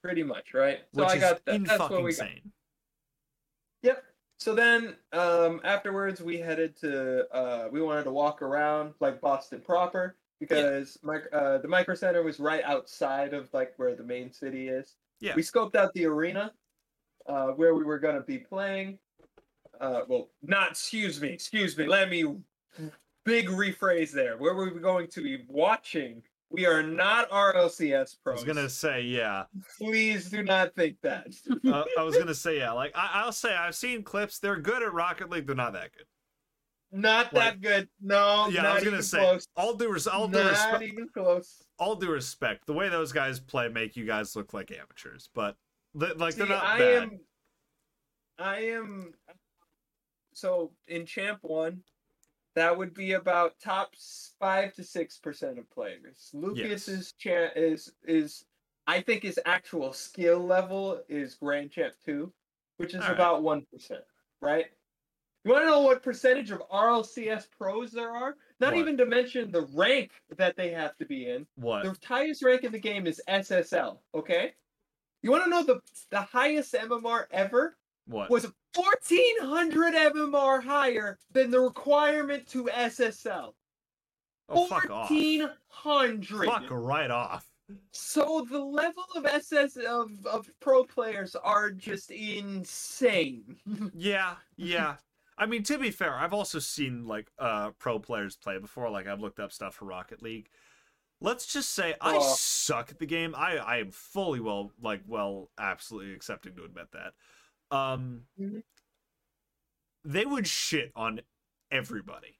Pretty much, right? So I got that. That's what we got. insane. Yep. So then, um, afterwards, we headed to. Uh, we wanted to walk around like Boston proper because mic- uh, the micro center was right outside of like where the main city is. Yeah. We scoped out the arena, uh, where we were gonna be playing. Uh, well, not excuse me, excuse me. Let me big rephrase there. Where we were going to be watching. We are not RLCS pros. I was gonna say yeah. Please do not think that. uh, I <laughs> was gonna say yeah. Like I, I'll say I've seen clips. They're good at Rocket League. They're not that good. Not Like- that good. No, yeah, not I was gonna say close. all due res- all due not respect. even close. All due respect. The way those guys play make you guys look like amateurs, but th- like See, they're not I bad. am. I am. So in Champ One, that would be about top five to six percent of players. Lucas's cha- is is I think his actual skill level is Grand Champ Two, which is All about one percent. Right. You want to know what percentage of RLCS pros there are? Not What? even to mention the rank that they have to be in. What? The highest rank in the game is SSL. Okay. You want to know the the highest MMR ever What? was 1400 MMR higher than the requirement to SSL. oh fuck off. 1400. Fuck right off. So the level of SS of, of pro players are just insane. <laughs> Yeah, yeah. I mean, to be fair, I've also seen like uh pro players play before. Like I've looked up stuff for Rocket League. Let's just say I Oh. suck at the game. I I am fully well like well absolutely accepting to admit that. Um Mhm. they would shit on everybody.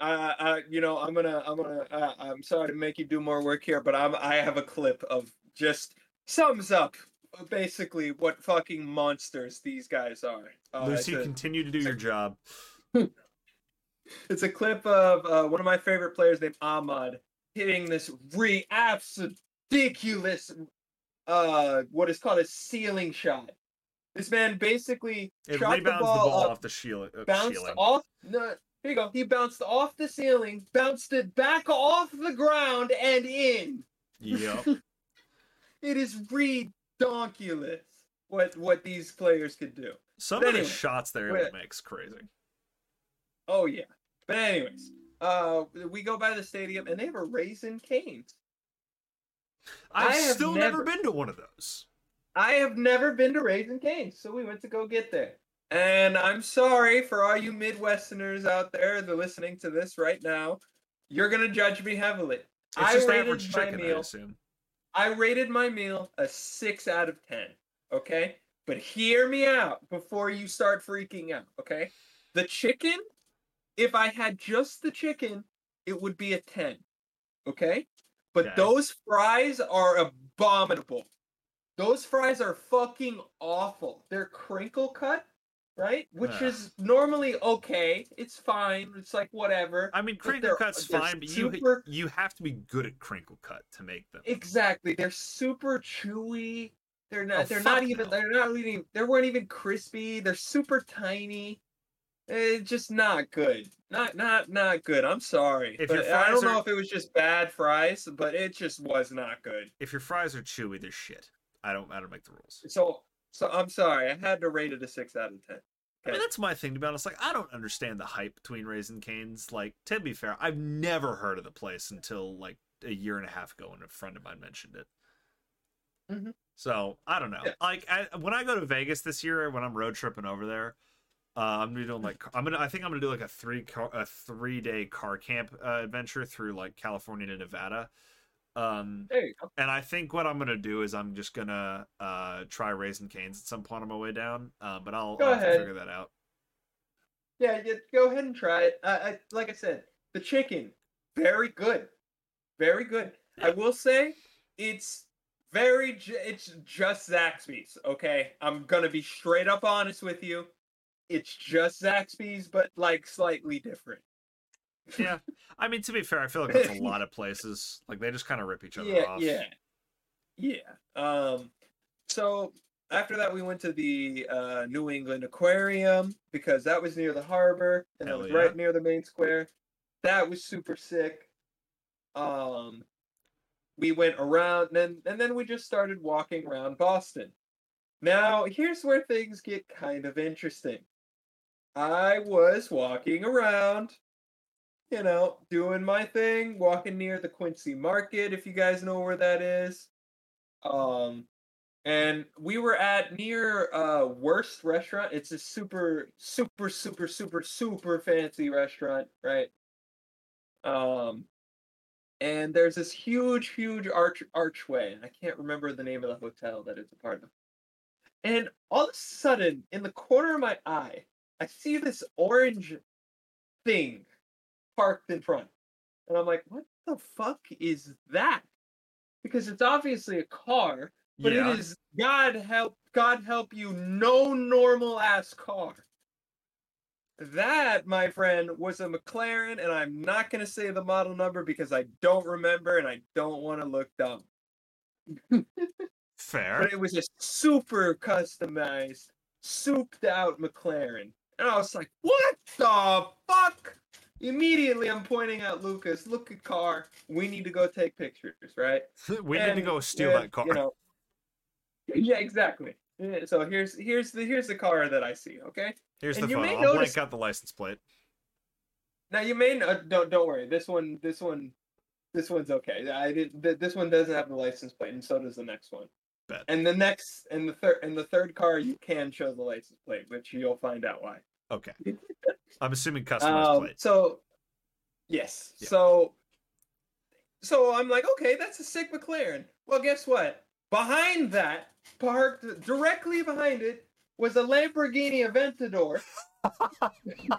uh, uh, you know, I'm gonna, I'm gonna, uh, I'm sorry to make you do more work here, but I'm, I have a clip of just sums up uh, basically what fucking monsters these guys are. Uh, Lucii, a, continue to do your job. <laughs> it's a clip of uh, one of my favorite players named Ahmad hitting this re absolute ridiculous, uh, what is called a ceiling shot. This man basically It rebounds the ball, up, off the shield. Uh, bounced ceiling. off. No, here you go. He bounced off the ceiling, bounced it back off the ground and in. Yep. <laughs> It is redonkulous what what these players could do. Some But of the shots they're able to make's crazy. Oh yeah. But anyways, uh, we go by the stadium and they have a Raising Cane's. I've I have still never never- been to one of those. I have never been to Raising Cane's, so we went to go get there. And I'm sorry for all you Midwesterners out there that are listening to this right now. You're gonna judge me heavily. It's I just rated average my chicken, I meal. assume. I rated my meal a six out of ten. Okay, but hear me out before you start freaking out. Okay, the chicken. If I had just the chicken, it would be a ten. Okay, but Okay. those fries are abominable. Those fries are fucking awful. They're crinkle cut, right? Which Ugh. is normally okay. It's fine. It's like whatever. I mean, crinkle cut's fine, but you super- you have to be good at crinkle cut to make them. Exactly. They're super chewy. They're not. Oh, they're not even. no. They're not even. They weren't even crispy. They're super tiny. It's just not good. Not not not good. I'm sorry. If your I don't fries know if it was just bad fries, but it just was not good. If your fries are chewy, they're shit. I don't I don't make the rules. So so I'm sorry. I had to rate it a six out of ten. I mean, that's my thing to be honest. Like, I don't understand the hype between Raising Cane's. Like, to be fair, I've never heard of the place until like a year and a half ago when a friend of mine mentioned it. Mhm. So I don't know. Yeah. Like, I, when I go to Vegas this year, when I'm road tripping over there, uh, I'm gonna be doing like I'm gonna. I think I'm gonna do like a three car, a three day car camp uh, adventure through like California to Nevada. Um, There you go. and I think what I'm gonna do is I'm just gonna uh try Raising Cane's at some point on my way down. Uh, but I'll, I'll figure that out. Yeah, yeah, go ahead and try it. I, I like I said, the chicken, very good, very good. I will say, it's very. ju- It's just Zaxby's. Okay, I'm gonna be straight up honest with you. It's just Zaxby's, but like slightly different. Yeah i mean to be fair i feel like that's a lot of places like they just kind of rip each other yeah, off yeah, yeah. Um, so after that, we went to the uh, New England Aquarium because that was near the harbor and that Hell was yeah. right near the main square. That was super sick. Um, we went around and then and then we just started walking around Boston. Now here's where things get kind of interesting. I was walking around, you know, doing my thing, walking near the Quincy Market, if you guys know where that is. Um, and we were at near uh Worst Restaurant. It's a super, super, super, super, super fancy restaurant, right? Um, and there's this huge, huge arch archway, and I can't remember the name of the hotel that it's a part of. And all of a sudden, in the corner of my eye, I see this orange thing parked in front. And I'm like, what the fuck is that? Because it's obviously a car, but yeah it is God help God help you, no normal ass car. That, my friend, was a McLaren, and I'm not gonna say the model number because I don't remember and I don't want to look dumb. fair But it was a super customized, souped out McLaren. And I was like, what the fuck? Immediately I'm pointing out Lucas, look at car. We need to go take pictures, right? <laughs> we need to go steal uh, that car You know, <laughs> yeah, exactly. Yeah, So here's here's the here's the car that I see, okay? here's the and you photo may i'll notice- blank out the license plate Now you may not, don't don't worry. This one this one this one's okay. I did th- this one doesn't have the license plate, and so does the next one. Bet. And the next and the third and the third car you can show the license plate, which you'll find out why. Okay <laughs> i'm assuming customized Um, plate so yes. Yeah. So so I'm like, okay, that's a sick McLaren. Well, guess what? Behind that, parked directly behind it, was a Lamborghini Aventador <laughs>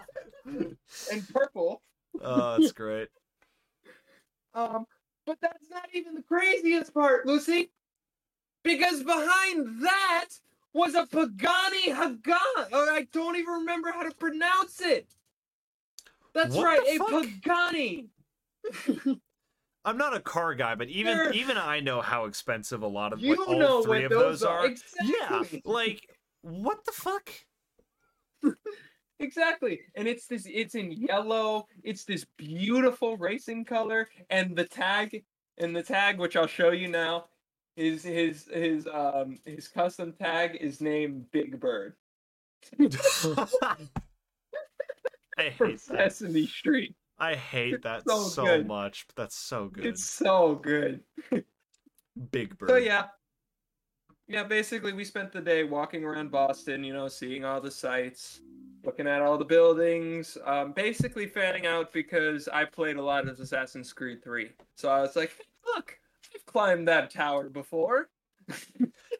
in purple. oh that's great <laughs> Um, but that's not even the craziest part, Lucii. Because behind that was a Pagani Hagan. I don't even remember how to pronounce it. That's What right, a? Pagani. <laughs> i'm not a car guy but even You're- even i know how expensive a lot of You like, all know three of those those are yeah Exactly. like what the fuck <laughs> Exactly. And it's this it's in yellow. It's this beautiful racing color and the tag and the tag which I'll show you now is his his um his custom tag is named Big Bird <laughs> i hate that Sesame Street. i hate that so so, much but that's so good It's so good. big bird So yeah. Yeah, basically we spent the day walking around Boston, you know, seeing all the sights, looking at all the buildings, um, basically fanning out because I played a lot of Assassin's Creed 3. So I was like, look, climbed that tower before. <laughs>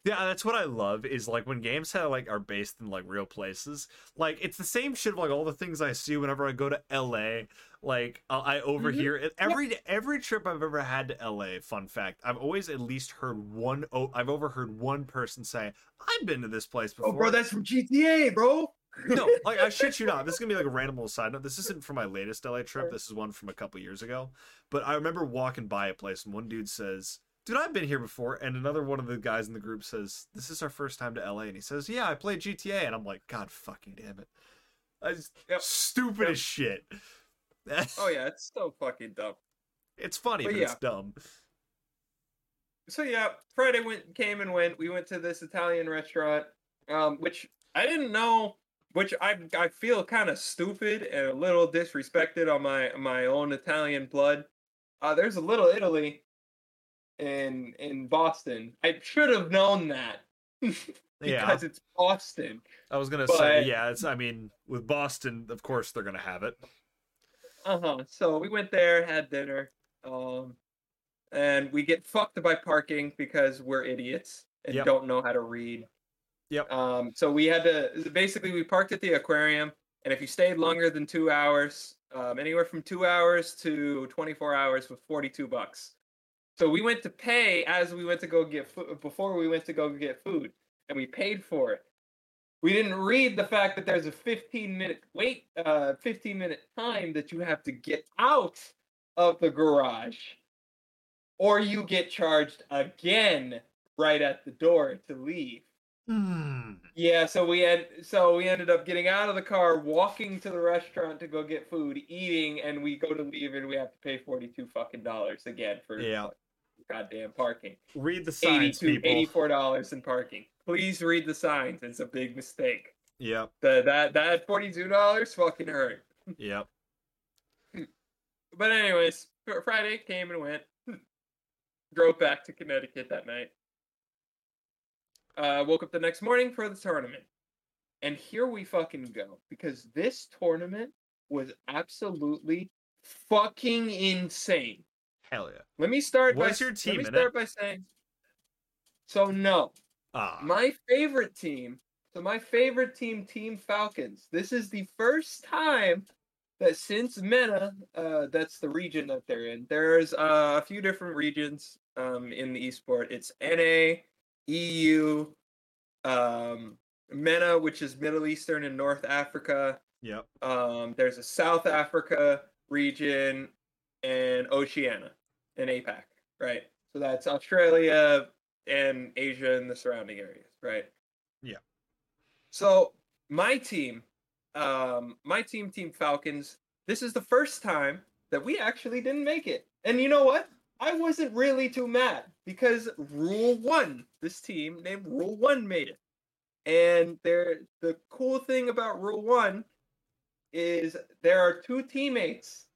Yeah, that's what I love is like when games have like are based in like real places. Like it's the same shit of like all the things I see whenever I go to LA. Like uh, I overhear it every every trip I've ever had to LA. Fun fact: I've always at least heard one. Oh, I've overheard one person say, "I've been to this place before." Oh, bro, that's from GTA, bro. No, like I shit you not. This is gonna be like a random little side note. This isn't from my latest LA trip. This is one from a couple years ago. But I remember walking by a place and one dude says, "Dude, I've been here before." And another one of the guys in the group says, "This is our first time to LA." And he says, "Yeah, I played GTA." And I'm like, "God fucking damn it!" I just, Yep. Stupid Yep. as shit. <laughs> Oh yeah, it's so fucking dumb. it's funny, But but, it's dumb. So yeah, Friday went came and went. We went to this Italian restaurant, um, which I didn't know, which I I feel kind of stupid and a little disrespected on my my own Italian blood. Uh, there's a Little Italy in in Boston. I should have known that <laughs> because Yeah, it's Boston. I was gonna but- say, yeah. It's. I mean, with Boston, of course they're gonna have it. Uh huh. So we went there, had dinner, um, and we get fucked by parking because we're idiots and Yep. don't know how to read. Yep. Um, so we had to basically we parked at the aquarium, and if you stayed longer than two hours, um, anywhere from two hours to twenty four hours was forty two bucks. So we went to pay as we went to go get food before we went to go get food, and we paid for it. We didn't read the fact that there's a 15 minute wait, uh, 15 minute time that you have to get out of the garage, or you get charged again right at the door to leave. Hmm. Yeah, so we had so we ended up getting out of the car, walking to the restaurant to go get food, eating, and we go to leave and we have to pay 42 fucking dollars again for Yeah. goddamn parking. Read the signs, 82 people. 84 dollars in parking. Please read the signs. It's a big mistake. Yep. The, that that forty two dollars fucking hurt. Yep. But anyways, Friday came and went. Drove back to Connecticut that night. Uh, woke up the next morning for the tournament, and here we fucking go because this tournament was absolutely fucking insane. Hell yeah. Let me start Was by your team let me start it? by saying. So no, Ah. my favorite team. So my favorite team, Team Falcons. This is the first time that since MENA, uh, that's the region that they're in. There's uh, a few different regions um, in the esport. It's NA, EU, um, MENA, which is Middle Eastern and North Africa. Yep. Um, there's a South Africa region and Oceania and APAC, right? So that's Australia and Asia and the surrounding areas, right? Yeah. So my team, um, my team, Team Falcons, this is the first time that we actually didn't make it. And you know what? I wasn't really too mad because Rule One, this team named Rule One made it. And there the cool thing about Rule One is there are two teammates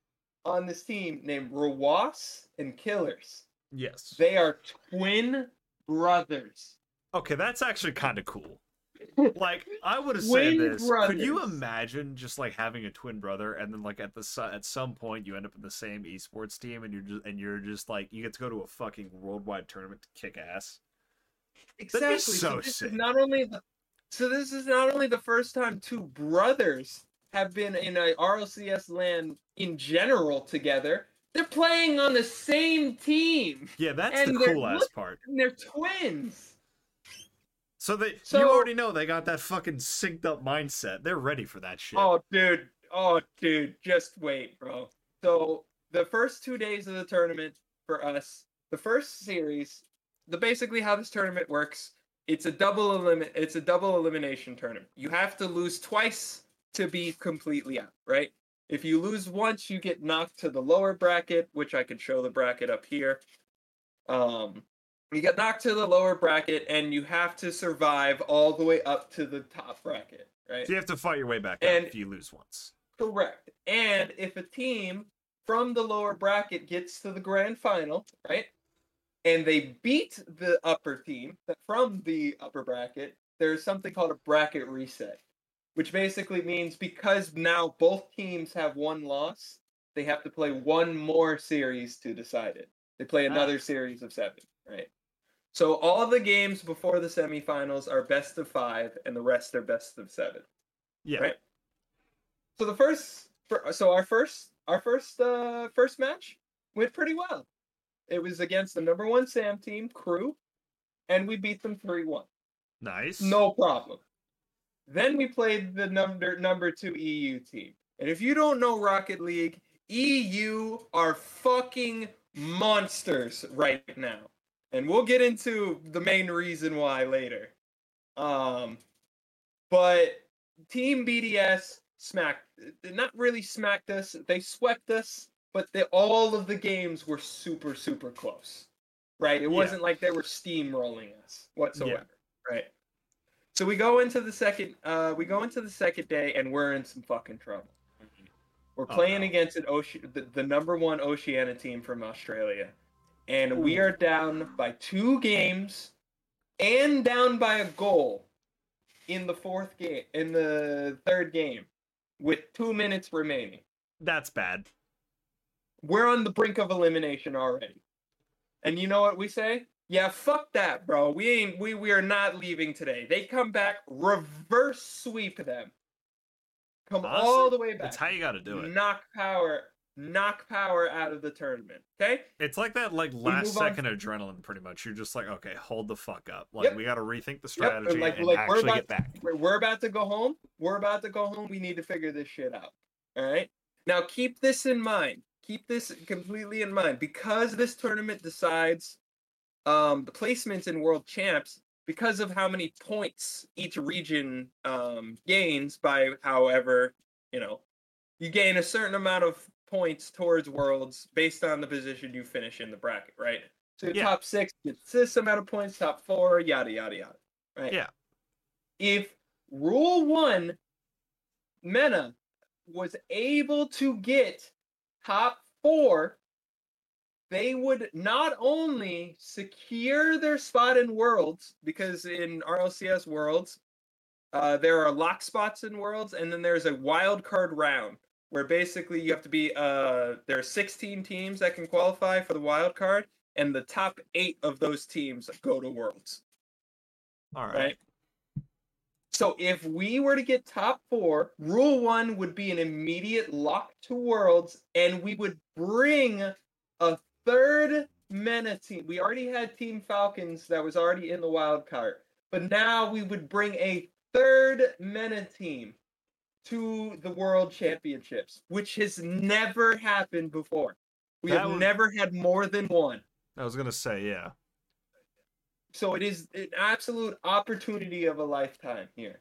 on this team named Rawas and Killers. Yes. They are twin brothers. Okay, that's actually kind of cool. Like I would have said this. Could you imagine just like having a twin brother and then like at the su- at some point you end up in the same esports team and you're just and you're just like you get to go to a fucking worldwide tournament to kick ass. Exactly. so this sick. is not only the so this is not only the first time two brothers have been in a RLCS land in general together. They're playing on the same team. Yeah, that's And the cool ass part. And they're twins. So they So- you already know they got that fucking synced up mindset. They're ready for that shit. Oh, dude. Oh, dude. Just wait, bro. So the first two days of the tournament for us, the first series, the basically how this tournament works, it's a double elim- It's a double elimination tournament. You have to lose twice to be completely out, right? If you lose once, you get knocked to the lower bracket, which I can show the bracket up here. Um, you get knocked to the lower bracket, and you have to survive all the way up to the top bracket, right? So you have to fight your way back up And- if you lose once. Correct. And if a team from the lower bracket gets to the grand final, right? And they beat the upper team that- from the upper bracket, there's something called a bracket reset, which basically means because now both teams have one loss, they have to play one more series to decide it. They play Ah. another series of seven, right? So all the games before the semifinals are best of five, and the rest are best of seven. Yeah. Right. So the first, so our first, our first, uh, first match went pretty well. It was against the number one Sam team, Crew, and we beat them three one. Nice. No problem. Then we played the number number two EU team. And if you don't know Rocket League, EU are fucking monsters right now. And we'll get into the main reason why later. Um but Team BDS smacked not really smacked us, they swept us, but they, all of the games were super super close. Right? It Yeah. wasn't like they were steamrolling us whatsoever. Right. So we go into the second uh we go into the second day and we're in some fucking trouble. We're Oh, playing no. against an Oce- the, the number one Oceania team from Australia. And we hmm. are down by two games and down by a goal in the fourth game in the third game with two minutes remaining. That's bad. We're on the brink of elimination already. And you know what we say? Yeah, fuck that, bro. We ain't we we are not leaving today. They come back, reverse sweep them. Come all the way back. That's how you got to do it. Knock power, knock power out of the tournament. Okay? It's like that, like last on- second adrenaline. Pretty much, you're just like, okay, hold the fuck up. Like Yep. we got to rethink the Yep, strategy like- and like, we're actually about- get back. We're, we're about to go home. We're about to go home. We need to figure this shit out. All right? Now keep this in mind. Keep this completely in mind because this tournament decides um the placements in world champs because of how many points each region um gains by however, you know, you gain a certain amount of points towards worlds based on the position you finish in the bracket, right? So Yeah. top 6 gets this amount of points, top 4 yada yada yada, right? Yeah. if rule one mena was able to get top four they would not only secure their spot in worlds because in rlcs worlds uh, there are lock spots in worlds and then there's a wild card round where basically you have to be uh there are 16 teams that can qualify for the wild card and the top eight of those teams go to worlds All right. right? So if we were to get top four, rule one would be an immediate lock to worlds, and we would bring a third MENA team. We already had Team Falcons that was already in the wild card, but now we would bring a third MENA team to the World Championships, which has never happened before. We That have would- never had more than one. I was gonna say, yeah. So it is an absolute opportunity of a lifetime here.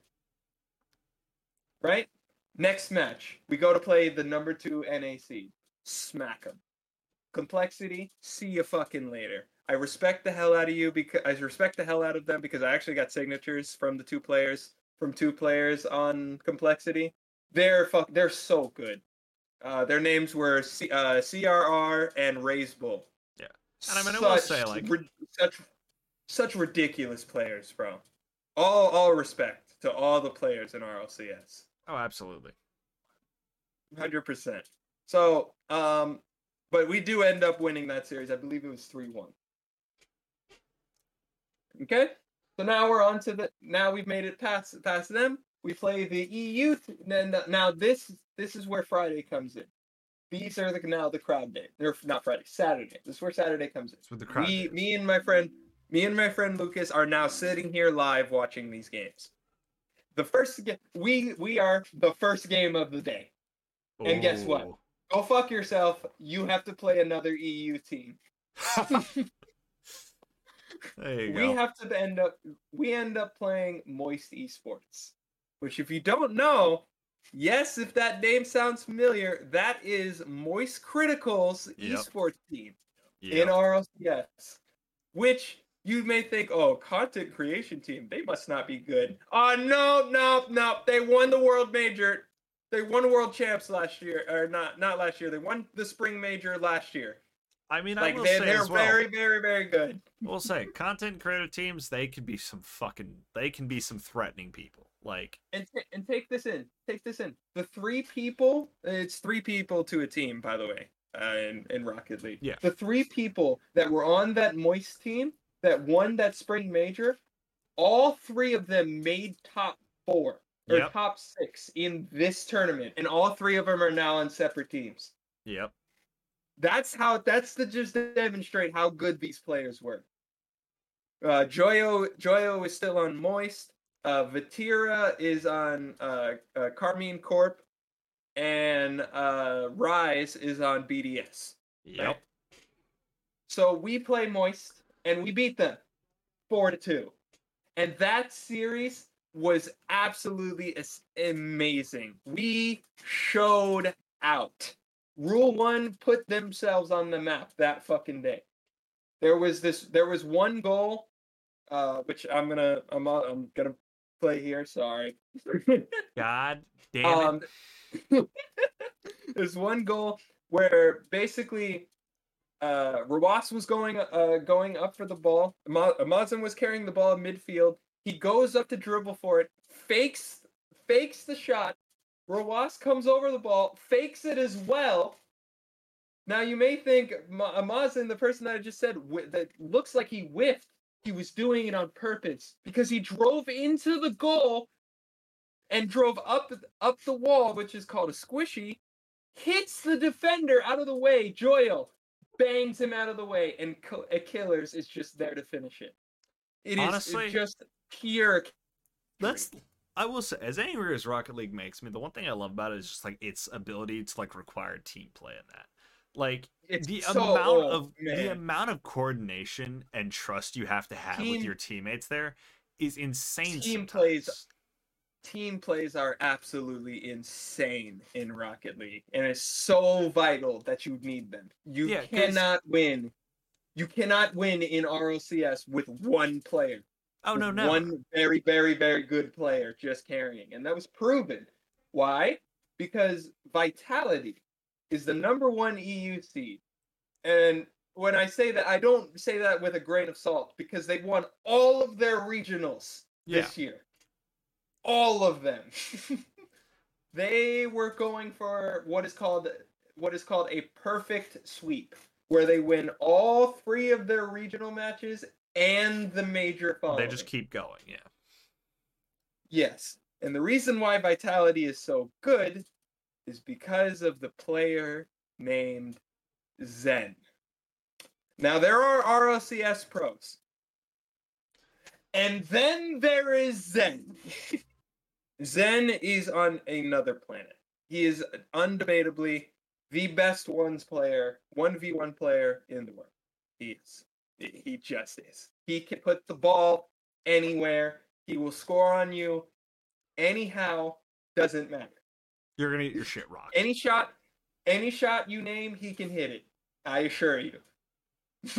Right? Next match, we go to play the number two NAC. Smack them. Complexity, see you fucking later. I respect the hell out of you because I respect the hell out of them because I actually got signatures from the two players from two players on complexity. They're fuck. They're so good. Uh, their names were C- uh, CRR and Reysbull. Yeah. And I mean, I will say, Such like- rid- such such ridiculous players, bro. All all respect to all the players in RLCS. Oh, absolutely. Hundred percent. So, um, but we do end up winning that series. I believe it was three one. Okay, so now we're on to the. Now we've made it past past them. We play the EU. th- Then now this this is where Friday comes in. These are the now the crowd day. They're not Friday, Saturday. This is where Saturday comes in. It's with the crowd. We, me and my friend, me and my friend Lucas are now sitting here live watching these games. The first game, we we are the first game of the day. and guess what? Oh. Go fuck yourself. You have to play another EU team. <laughs> <laughs> there you We go. have to end up we end up playing Moist Esports, which if you don't know, yes, if that name sounds familiar, that is MoistCr1TiKaL's Yep. esports team. Yeah. in RLCS, which you may think, oh, content creation team, they must not be good. Uh, oh, no, no, no. They won the world major. They won world champs last year, or not, not last year. They won the spring major last year. I mean, I Like will they, say they're as well. very, very, very good. We'll say content creator teams. They can be some fucking. They can be some threatening people. Like And ta- and take this in. Take this in. The three people. It's three people to a team, by the way, uh, in in Rocket League. Yeah. The three people that were on that Moist team, that won that spring major, all three of them made top four or Yep. top six in this tournament, and all three of them are now on separate teams. Yep. That's how. That's to just demonstrate how good these players were. Uh, Joyo Joyo is still on Moist. Uh, Vatira is on uh, uh, Karmine Corp, and uh, Rise is on BDS. Yep. So we play Moist, and we beat them four to two, and that series was absolutely amazing. We showed out. Rule One put themselves on the map that fucking day. There was this. There was one goal, uh, which I'm gonna. I'm. uh, I'm gonna play here. Sorry. <laughs> God damn it. Um, <laughs> there's one goal where basically uh Rawas was going uh going up for the ball. Ma- Mazin was carrying the ball in midfield. He goes up to dribble for it, fakes fakes the shot. Rawas comes over the ball, fakes it as well. Now you may think Ma- Mazin, the person that I just said, whi- that looks like he whiffed. He was doing it on purpose because he drove into the goal and drove up up the wall, which is called a squishy, hits the defender out of the way. Joyle bangs him out of the way, and uh, Killers is just there to finish it. It is Honestly- just pure. That's I will say, as angry as Rocket League makes me, the one thing I love about it is just like its ability to like require team play in that. Like It's the so amount old, of the amount of coordination and trust you have to have with your teammates there is insane. Team plays- team plays are absolutely insane in Rocket League, and it's so vital that you need them. You Yeah, cannot win. You cannot win in RLCS with one player. Oh no, no. One very, very, very good player just carrying. And that was proven. Why? Because Vitality is the number one EU seed. And when I say that, I don't say that with a grain of salt because they won all of their regionals Yeah. this year. All of them. <laughs> they were going for what is called what is called a perfect sweep, where they win all three of their regional matches and the major following. They just keep going. Yeah. Yes. And the reason why Vitality is so good is because of the player named Zen. Now, there are RLCS pros. And then there is Zen. <laughs> Zen is on another planet. He is undebatably the best ones player, 1v1 player in the world. He is. He just is. He can put the ball anywhere. He will score on you anyhow. Doesn't matter. You're gonna get your shit rocked. Any shot, any shot you name, he can hit it. I assure you. <laughs>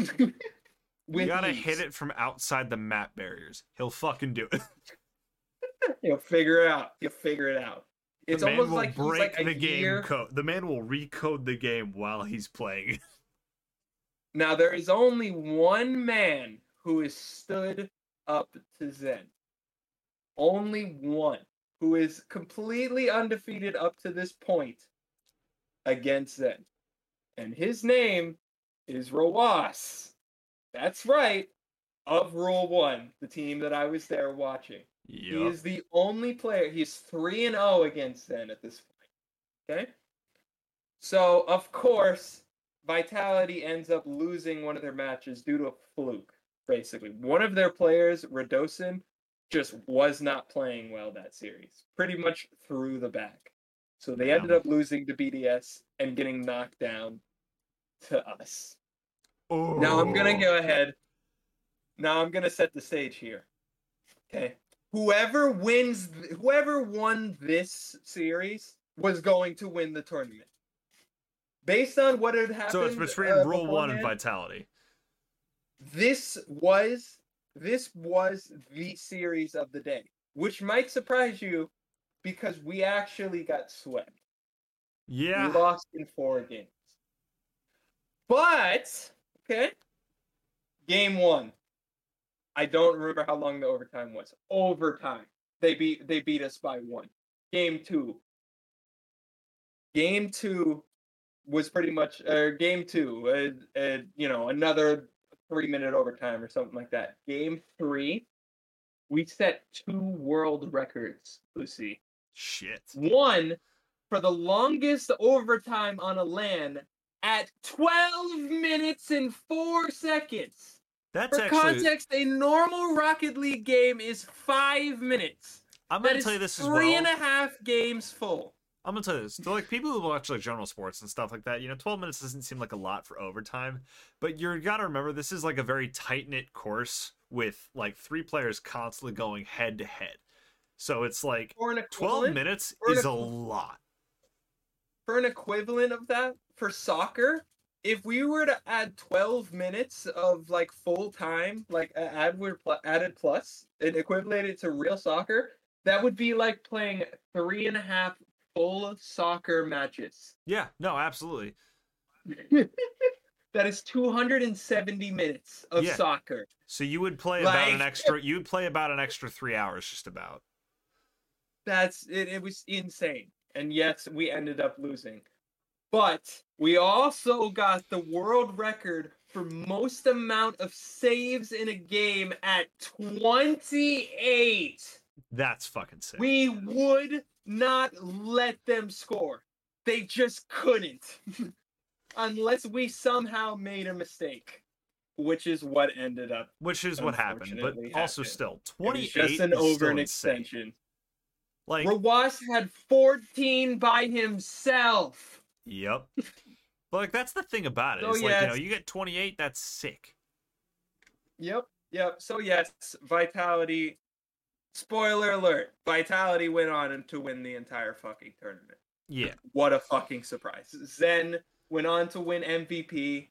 you gotta ease. hit it from outside the map barriers. He'll fucking do it. <laughs> He'll figure it out. He'll figure it out. It's the man almost will like he's break like a the game year- code. The man will recode the game while he's playing. <laughs> Now there is only one man who has stood up to Zen. Only one who is completely undefeated up to this point against Zen. And his name is Rawas. That's right. Of Rule 1, the team that I was there watching. He is the only player. He's 3 and 0 against Zen at this point. Okay? So, of course, Vitality ends up losing one of their matches due to a fluke, basically. One of their players, Radosin, just was not playing well that series. Pretty much through the back. So they ended up losing to BDS and getting knocked down to us. Now I'm gonna Oh. go ahead. Now I'm gonna set the stage here. Okay. Whoever wins, whoever won this series was going to win the tournament. Based on what had happened. So it's between uh, Rule One and Vitality. This was this was the series of the day, which might surprise you, because we actually got swept. Yeah. We lost in four games. But okay, game one. I don't remember how long the overtime was. Overtime. They beat they beat us by one. Game two. Game two was pretty much uh, game two. Uh, uh, you know, another three minute overtime or something like that. Game three, we set two world records, Lucii. Shit. One for the longest overtime on a LAN at 12 minutes and four seconds. That's For actually. context, a normal Rocket League game is five minutes. I'm gonna tell you this as three well. and a half games full. I'm gonna tell you this. To like people who watch like general sports and stuff like that, you know, 12 minutes doesn't seem like a lot for overtime, but you gotta remember this is like a very tight knit course with like three players constantly going head to head. So it's like For an 12 equivalent, minutes is a lot. for an equivalent of that for soccer, if we were to add 12 minutes of like full time, like add added plus, and equivalent it to real soccer, that would be like playing three and a half full soccer matches. Yeah, no, absolutely. <laughs> that is 270 minutes of Yeah. soccer. So you would play about an extra <laughs> you would play about an extra three hours just about. That's it, it was insane. And yes, we ended up losing. But we also got the world record for most amount of saves in a game at 28. That's fucking sick. We would not let them score. They just couldn't. <laughs> Unless we somehow made a mistake, which is what ended up. Which is what happened, but also happened. still 28 just an over an extension. Like Rawas had 14 by himself. Yep. <laughs> But like that's the thing about it. So, is like, you know, you get 28, that's sick. Yep, yep. So yes, Vitality. Spoiler alert: Vitality went on to win the entire fucking tournament. Yeah. What a fucking surprise! Zen went on to win MVP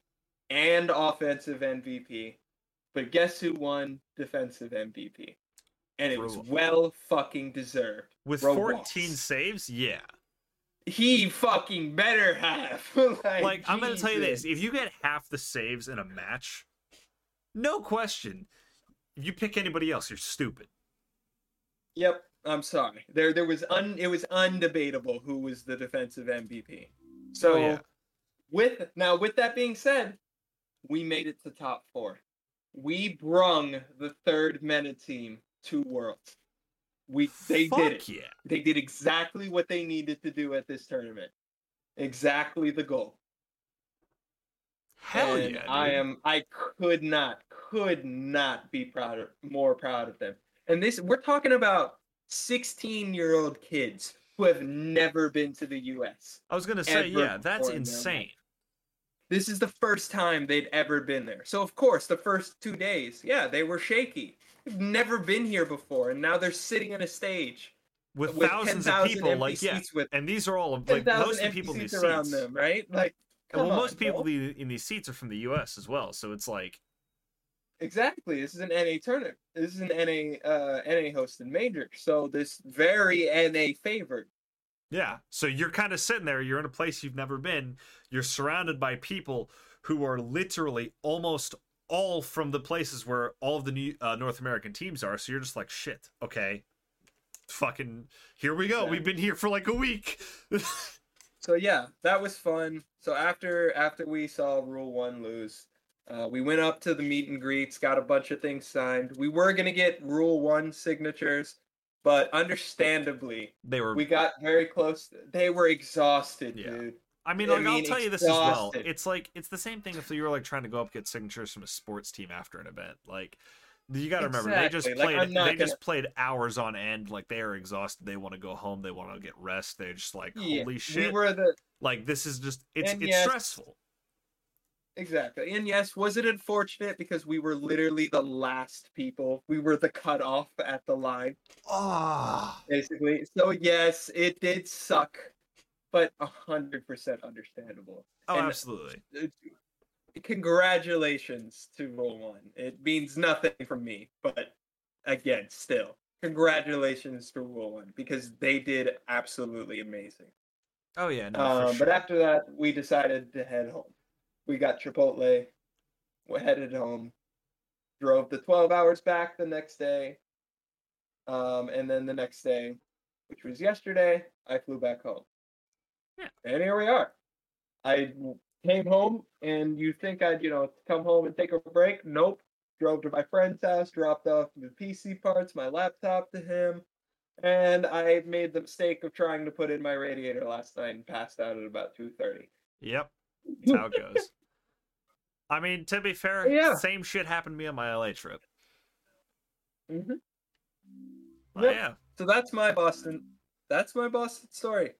and offensive MVP, but guess who won defensive MVP? And it was well fucking deserved. With Rowas. 14 saves, yeah. He fucking better have. <laughs> like, Like I'm going to tell you this, if you get half the saves in a match, no question. If you pick anybody else, you're stupid. Yep, I'm sorry. There there was un it was undebatable who was the defensive MVP. So Oh, yeah. with now with that being said, we made it to top 4. We brung the third MENA team to worlds. We they Fuck did it. yeah. They did exactly what they needed to do at this tournament. Exactly the goal. Hell and yeah. I am I could not could not be proud more proud of them. And this we're talking about 16 year old kids who have never been to the US. I was going to say, yeah, that's before in their insane. This is the first time they'd ever been there. So of course the first two days, yeah, they were shaky. They've never been here before, and now they're sitting on a stage With, with thousands 10,000 of people, like, yeah. with And these are all, like, 10,000 most of the people in these seats around them, right? Like, well, most people in these seats are from the U.S. as well, so it's like, Exactly. This is an NA tournament. This is an NA uh NA hosted major. So this very NA favored. Yeah. So you're kind of sitting there, you're in a place you've never been, you're surrounded by people who are literally almost all from the places where all of the new, uh, North American teams are. So you're just like, shit, okay. Fucking here we go. We've been here for like a week. <laughs> So yeah, that was fun. So after after we saw Rule One lose, uh, we went up to the meet and greets, got a bunch of things signed. We were gonna get Rule One signatures, but understandably, they were we got very close. They were exhausted, Yeah. dude. I mean, I like, I'll tell you this as well. It's like it's the same thing if you were like trying to go up get signatures from a sports team after an event. Like you got to remember, they just Exactly. Like, played. They gonna- just played hours on end. Like they are exhausted. They want to go home. They want to get rest. They're just like, Yeah, holy We shit! were the Like this is just it's And it's yes, stressful. Exactly. And yes, was it unfortunate because we were literally the last people? We were the cutoff at the line, Ah, basically. So yes, it did suck, but a hundred percent understandable. oh, And- absolutely. Congratulations to Rule One. It means nothing from me, but again, still, congratulations to Rule One because they did absolutely amazing. Oh yeah, no, Um, sure. But after that, we decided to head home. We got Chipotle, we headed home, drove the 12 hours back the next day. Um, and then the next day, which was yesterday, I flew back home. Yeah. And here we are. I came home and you think I'd, you know, come home and take a break? Nope. Drove to my friend's house, dropped off the PC parts, my laptop to him, and I made the mistake of trying to put in my radiator last night and passed out at about two thirty. Yep, that's how it goes. <laughs> I mean, to be fair, Yeah. same shit happened to me on my LA trip. hmm Oh, Yep. yeah. So that's my Boston. That's my Boston story.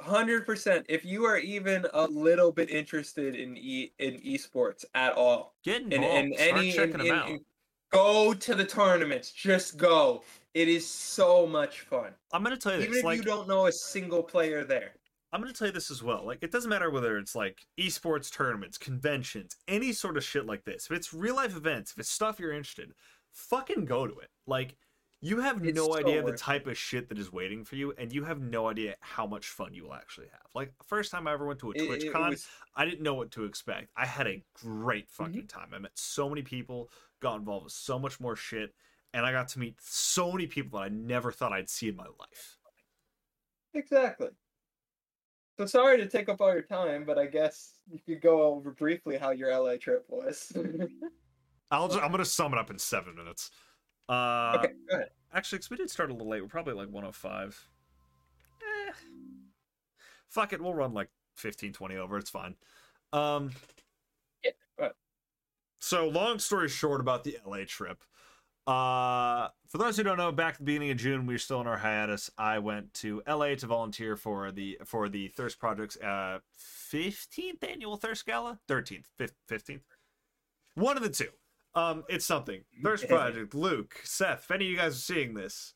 Hundred percent. If you are even a little bit interested in e in esports at all, Get in, involved. in Start any, checking in, them in- out. in- go to the tournaments. Just go. It is so much fun. I'm gonna tell you Even this. if Like, you don't know a single player there. I'm gonna tell you this as well. Like, it doesn't matter whether it's like esports tournaments, conventions, any sort of shit like this. If it's real life events, if it's stuff you're interested, fucking go to it. Like, you have It's no so idea the worth it. type of shit that is waiting for you, and you have no idea how much fun you will actually have. Like, first time I ever went to a It- it TwitchCon, was- I didn't know what to expect. I had a great Mm-hmm. fucking time. I met so many people, got involved with so much more shit, and I got to meet so many people that I never thought I'd see in my life. Exactly. So sorry to take up all your time, but I guess you could go over briefly how your LA trip was. <laughs> I'll just, I'm gonna sum it up in seven minutes. Uh, okay, go ahead. Actually, because we did start a little late. We're probably like 105. Eh. Fuck it. We'll run like 15, 20 over. It's fine. Um, Yeah, so, long story short about the LA trip. Uh, for those who don't know, back at the beginning of June, we were still in our hiatus. I went to LA to volunteer for the for the Thirst Project's uh 15th annual Thirst Gala, 13th, 15th, one of the two. Um, it's something. Thirst Project, Luke, Seth. If any of you guys are seeing this,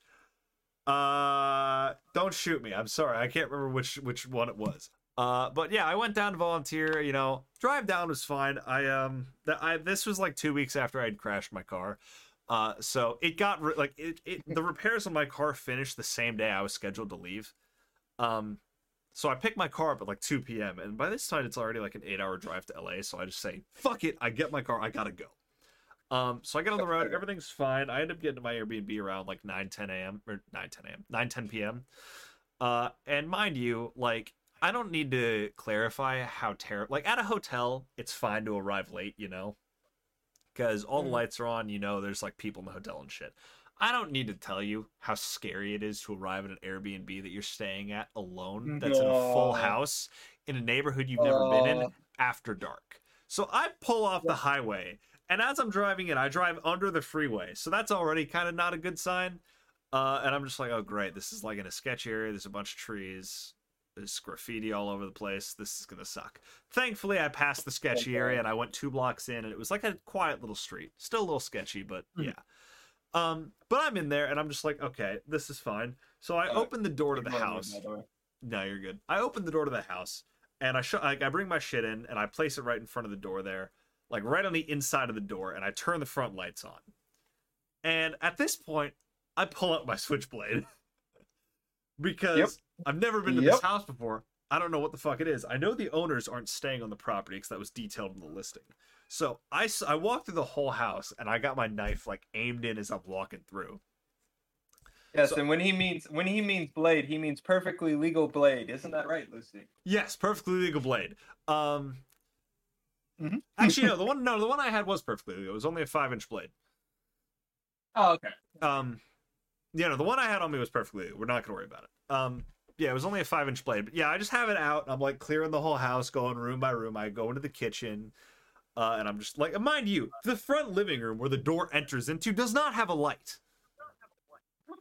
uh, don't shoot me. I'm sorry, I can't remember which which one it was. Uh, but yeah, I went down to volunteer. You know, drive down was fine. I um, that I this was like two weeks after I'd crashed my car. Uh, so it got re- like it, it the repairs on my car finished the same day I was scheduled to leave. Um, so I picked my car up at like 2 p.m. and by this time it's already like an eight-hour drive to LA. So I just say, "Fuck it!" I get my car. I gotta go. Um, so I get on the road. Everything's fine. I end up getting to my Airbnb around like 9, 10 a.m. or 9, 10 a.m. 9, 10 p.m. Uh, and mind you, like I don't need to clarify how terrible. Like at a hotel, it's fine to arrive late, you know, because all the Mhm. lights are on. You know, there's like people in the hotel and shit. I don't need to tell you how scary it is to arrive at an Airbnb that you're staying at alone. That's in a full house in a neighborhood you've never been in Uh, after dark. So I pull off the highway, and as I'm driving in, I drive under the freeway. So that's already kind of not a good sign. Uh, and I'm just like, oh great, this is like in a sketch area. There's a bunch of trees. There's graffiti all over the place. This is gonna suck. Thankfully, I passed the sketchy area and I went two blocks in, and it was like a quiet little street. Still a little sketchy, but Mhm. yeah. Um, but I'm in there, and I'm just like, okay, this is fine. So I Uh, open the door to the house. No, you're good. I open the door to the house and I sh- like I bring my shit in and I place it right in front of the door there, like right on the inside of the door, and I turn the front lights on. And at this point, I pull out my <laughs> switchblade because Yep. I've never been to this house before. I don't know what the fuck it is. I know the owners aren't staying on the property because that was detailed in the listing. So I, I walked through the whole house and I got my knife like aimed in as I'm walking through. Yes, So- and when he means when he means blade, he means perfectly legal blade. Isn't that right, Lucii? Yes, perfectly legal blade. Um, Mhm. actually, no, <laughs> the one no, the one I had was perfectly legal. It was only a five inch blade. Oh, okay. Um, yeah, no, the one I had on me was perfectly legal. We're not gonna worry about it. Um, yeah, it was only a five inch blade. But yeah, I just have it out. I'm like clearing the whole house, going room by room. I go into the kitchen, uh, and I'm just like, mind you, the front living room where the door enters into does not have a light.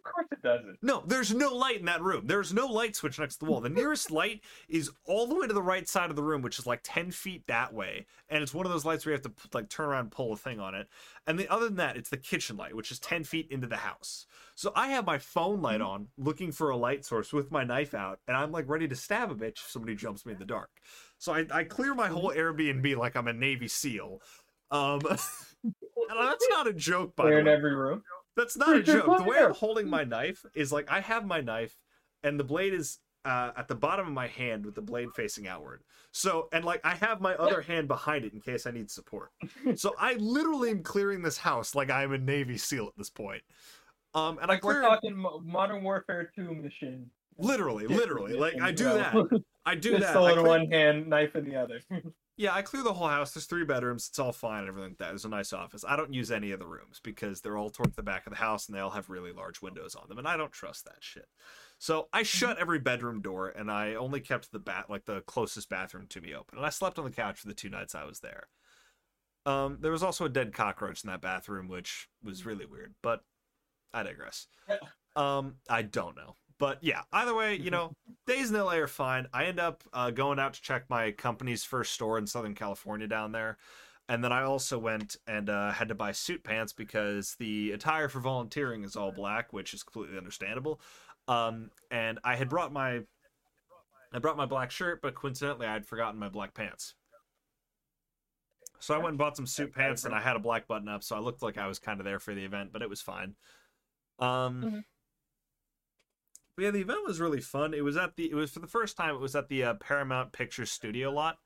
Of course it doesn't. No, there's no light in that room. There's no light switch next to the wall. The nearest <laughs> light is all the way to the right side of the room, which is like 10 feet that way. And it's one of those lights where you have to like turn around and pull a thing on it. And the other than that, it's the kitchen light, which is 10 feet into the house. So I have my phone light on, looking for a light source with my knife out, and I'm like ready to stab a bitch if somebody jumps me in the dark. So I, I clear my whole Airbnb like I'm a Navy SEAL. Um, <laughs> and that's <laughs> not a joke, by the in way. every room. That's not a joke. The way I'm holding my knife is like I have my knife, and the blade is uh, at the bottom of my hand with the blade facing outward. So, and like I have my other hand behind it in case I need support. So I literally am clearing this house like I'm a Navy SEAL at this point. Um, and I Like we're talking Mo- Modern Warfare 2 mission Literally, literally. Like I do that. I do <laughs> that. Pistol I in clean- one hand, knife in the other. <laughs> Yeah, I clear the whole house. There's three bedrooms. It's all fine and everything like that. There's a nice office. I don't use any of the rooms because they're all towards the back of the house and they all have really large windows on them, and I don't trust that shit. So I shut every bedroom door and I only kept the bat like the closest bathroom to me open. And I slept on the couch for the two nights I was there. Um, there was also a dead cockroach in that bathroom, which was really weird, but I digress. Um, I don't know. But yeah, either way, you know, days in LA are fine. I end up uh, going out to check my company's first store in Southern California down there. And then I also went and uh, had to buy suit pants because the attire for volunteering is all black, which is completely understandable. Um, and I had brought my I brought my black shirt, but coincidentally I had forgotten my black pants. So I went and bought some suit pants and I had a black button up, so I looked like I was kind of there for the event, but it was fine. Um Mhm. But yeah, the event was really fun. It was at the it was for the first time it was at the uh, Paramount Pictures studio lot.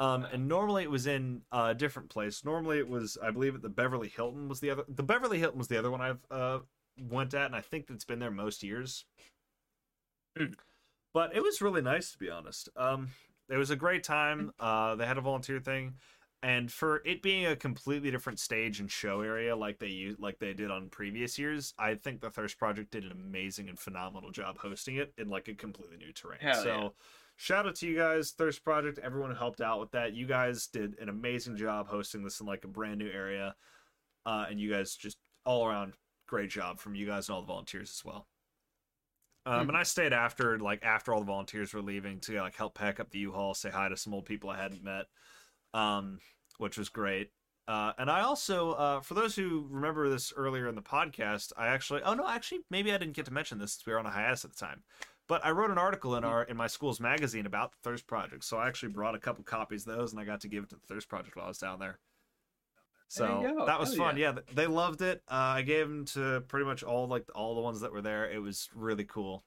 Um, and normally it was in a different place. Normally it was, I believe, at the Beverly Hilton was the other. The Beverly Hilton was the other one I've uh, went at, and I think it's been there most years. Hmm. But it was really nice to be honest. Um, it was a great time. Uh, they had a volunteer thing, and for it being a completely different stage and show area like they used, like they did on previous years, I think the Thirst Project did an amazing and phenomenal job hosting it in like a completely new terrain. Hell so. yeah. Shout out to you guys, Thirst Project, everyone who helped out with that. You guys did an amazing job hosting this in like a brand new area. Uh, and you guys just all around great job from you guys and all the volunteers as well. Um, Hmm. and I stayed after, like after all the volunteers were leaving to like help pack up the U-Haul, say hi to some old people I hadn't met, um, which was great. Uh, and I also, uh, for those who remember this earlier in the podcast, I actually, oh no, actually, maybe I didn't get to mention this. 'cause We were on a hiatus at the time, but I wrote an article in our in my school's magazine about the Thirst Project. So I actually brought a couple copies of those, and I got to give it to the Thirst Project while I was down there. So that was Hell fun. Yeah. th- they loved it. Uh, I gave them to pretty much all like all the ones that were there. It was really cool.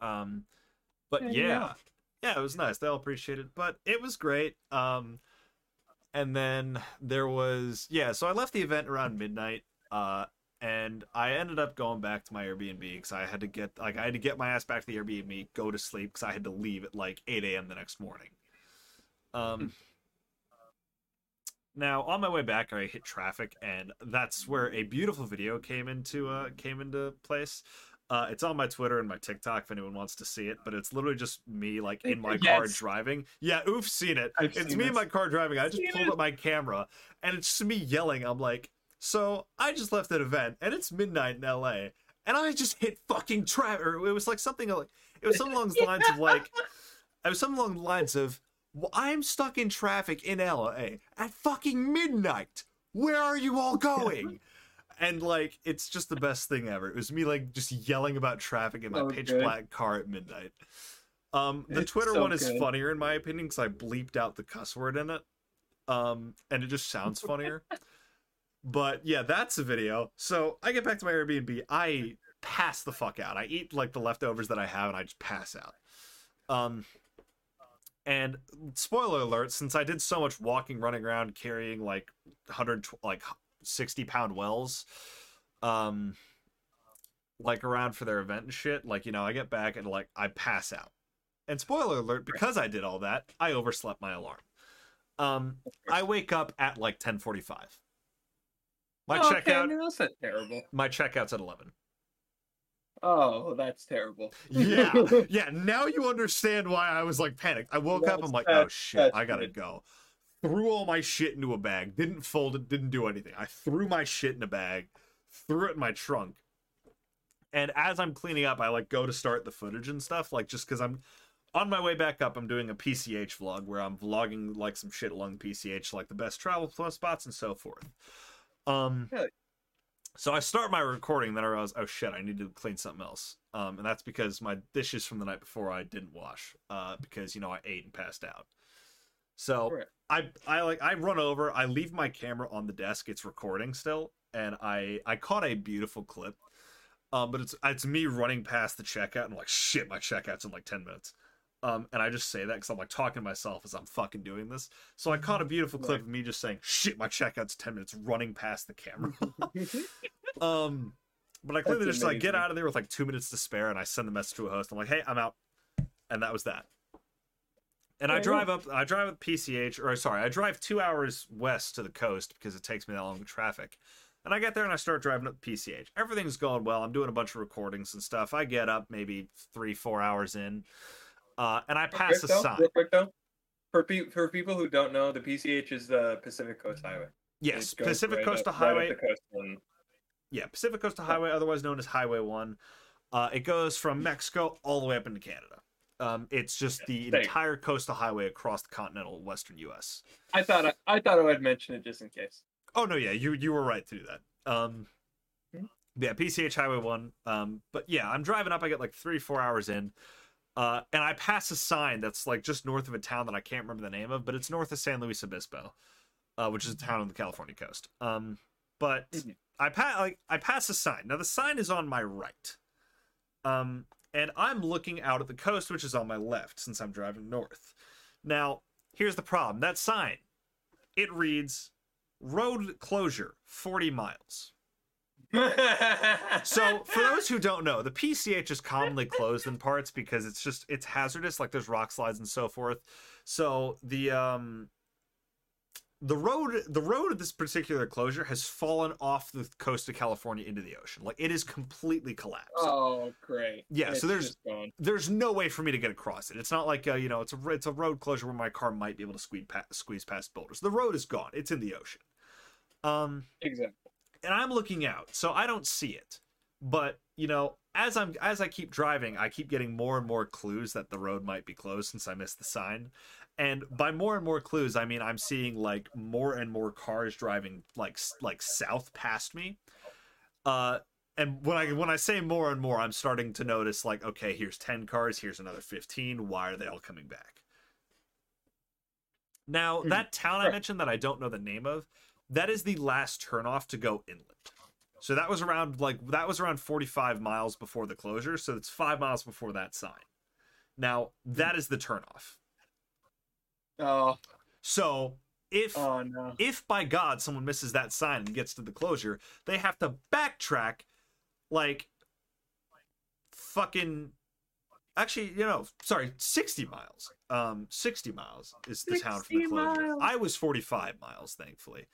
Um, but yeah, go. Yeah, it was nice. They all appreciate it, but it was great. Um, and then there was yeah. So I left the event around midnight. Uh, and I ended up going back to my Airbnb because I had to get like I had to get my ass back to the Airbnb, go to sleep because I had to leave at like 8 a.m. the next morning. Um. Now on my way back, I hit traffic, and that's where a beautiful video came into uh came into place. Uh, it's on my Twitter and my TikTok if anyone wants to see it, but it's literally just me like in my car driving. Yeah, oof, seen it. I've it's seen me in my car driving. I just Seen pulled it. up my camera, and it's just me yelling. I'm like, so I just left an event, and it's midnight in LA, and I just hit fucking traffic. Or it was like something like it was something along the lines of like, <laughs> it was something along the lines of, well, I'm stuck in traffic in LA at fucking midnight. Where are you all going? And like, it's just the best thing ever. It was me like just yelling about traffic in my So pitch good. black car at midnight. Um, the It's Twitter so one is good. funnier in my opinion because I bleeped out the cuss word in it, um, and it just sounds <laughs> funnier. but yeah, that's a video. So I get back to my Airbnb. I pass the fuck out. I eat like the leftovers that I have, and I just pass out. Um, and spoiler alert: since I did so much walking, running around, carrying like hundred like sixty pound wells, um, like around for their event and shit. Like you know, I get back and like I pass out. And spoiler alert: because I did all that, I overslept my alarm. Um, I wake up at like ten forty five. My Oh, okay, checkout, no, that's not terrible. my checkout's at eleven. Oh, that's terrible. Yeah, <laughs> yeah. Now you understand why I was like panicked. I woke up. I'm like, oh shit, I gotta good. go. Threw all my shit into a bag. Didn't fold it. Didn't do anything. I threw my shit in a bag. Threw it in my trunk. And as I'm cleaning up, I like go to start the footage and stuff. Like just because I'm on my way back up, I'm doing a PCH vlog where I'm vlogging like some shit along PCH, like the best travel plus spots and so forth. Um. Hell So I start my recording, then I realize, oh shit, I need to clean something else. Um, and that's because my dishes from the night before I didn't wash, uh, because you know I ate and passed out. So Right. I I like I run over, I leave my camera on the desk, it's recording still, and I I caught a beautiful clip. Um, but it's it's me running past the checkout and I'm like shit, my checkout's in like ten minutes. Um, and I just say that because I'm like talking to myself as I'm fucking doing this. So I caught a beautiful clip Right. of me just saying, "Shit, my checkout's ten minutes," running past the camera. <laughs> <laughs> um, But I clearly That's just like get out of there with like two minutes to spare, and I send the message to a host. I'm like, "Hey, I'm out," and that was that. And I drive up. I drive up PCH, or sorry, I drive two hours west to the coast because it takes me that long with traffic. And I get there and I start driving up PCH. Everything's going well. I'm doing a bunch of recordings and stuff. I get up maybe three, four hours in, uh, and I pass a though, sign. Real quick though, for pe- for people who don't know, the PCH is the Pacific Coast Highway. Yes, Pacific right Coast up- to right Highway. coast and- Yeah, Pacific Coast Highway, otherwise known as Highway One. Uh, it goes from Mexico all the way up into Canada. Um, it's just the Same. entire coastal highway across the continental western U.S. I thought I, I thought I would mention it just in case. Oh no, yeah, you you were right to do that. Um, Mhm. yeah, PCH Highway One. Um, but yeah, I'm driving up. I get like three, four hours in, uh, and I pass a sign that's like just north of a town that I can't remember the name of, but it's north of San Luis Obispo, uh, which is a town on the California coast. Um, but Mhm. I pass like I pass a sign. Now the sign is on my right, um, and I'm looking out at the coast, which is on my left, since I'm driving north. Now here's the problem: that sign, it reads road closure 40 miles. So, for <laughs> those who don't know, the PCH is commonly closed in parts because it's just it's hazardous, like there's rock slides and so forth. So the um the road the road of this particular closure has fallen off the coast of California into the ocean. Like it is completely collapsed. oh, great. Yeah, so there's- There's no way for me to get across it. It's not like uh, you know, it's a it's a road closure where my car might be able to squeeze past, squeeze past boulders. The road is gone. It's in the ocean. Um exactly. and I'm looking out, so I don't see it. But you know, as I'm as I keep driving, I keep getting more and more clues that the road might be closed since I missed the sign. And by more and more clues, I mean I'm seeing like more and more cars driving like like south past me. Uh, and when I when I say more and more, I'm starting to notice like, okay, here's ten cars, here's another fifteen. Why are they all coming back? Now Mhm. that town I mentioned that I don't know the name of, that is the last turnoff to go inland. So that was around like that was around 45 miles before the closure, so it's 5 miles before that sign. Now, that is the turnoff. Oh, So, if oh no. if by god someone misses that sign and gets to the closure, they have to backtrack like fucking actually, you know, sorry, 60 miles. Um 60 miles is the town from the closure. miles. I was 45 miles thankfully.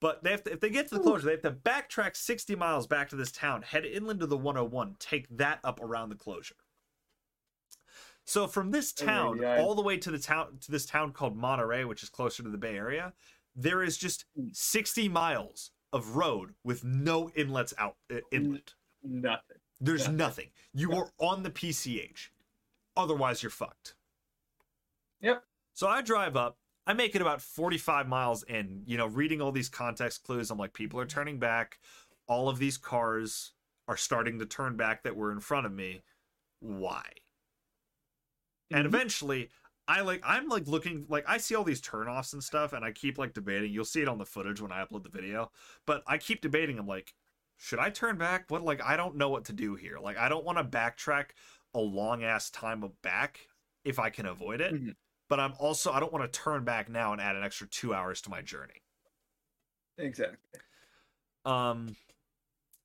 But they have to, if they get to the closure, they have to backtrack 60 miles back to this town, head inland to the 101, take that up around the closure. So from this town yeah. all the way to the town to this town called Monterey, which is closer to the Bay Area, there is just Mm. 60 miles of road with no inlets out uh, inland. Nothing. There's Nothing. nothing. You are on the PCH. Otherwise, you're fucked. Yep. So I drive up. I make it about 45 miles in, you know, reading all these context clues. I'm like, people are turning back. All of these cars are starting to turn back that were in front of me. Why? And Mhm. eventually, I like, I'm like looking, like, I see all these turnoffs and stuff, and I keep like debating. You'll see it on the footage when I upload the video, but I keep debating. I'm like, should I turn back? What, like, I don't know what to do here. Like, I don't want to backtrack a long ass time of back if I can avoid it. Mhm. But I'm also, I don't want to turn back now and add an extra two hours to my journey. Exactly. Um,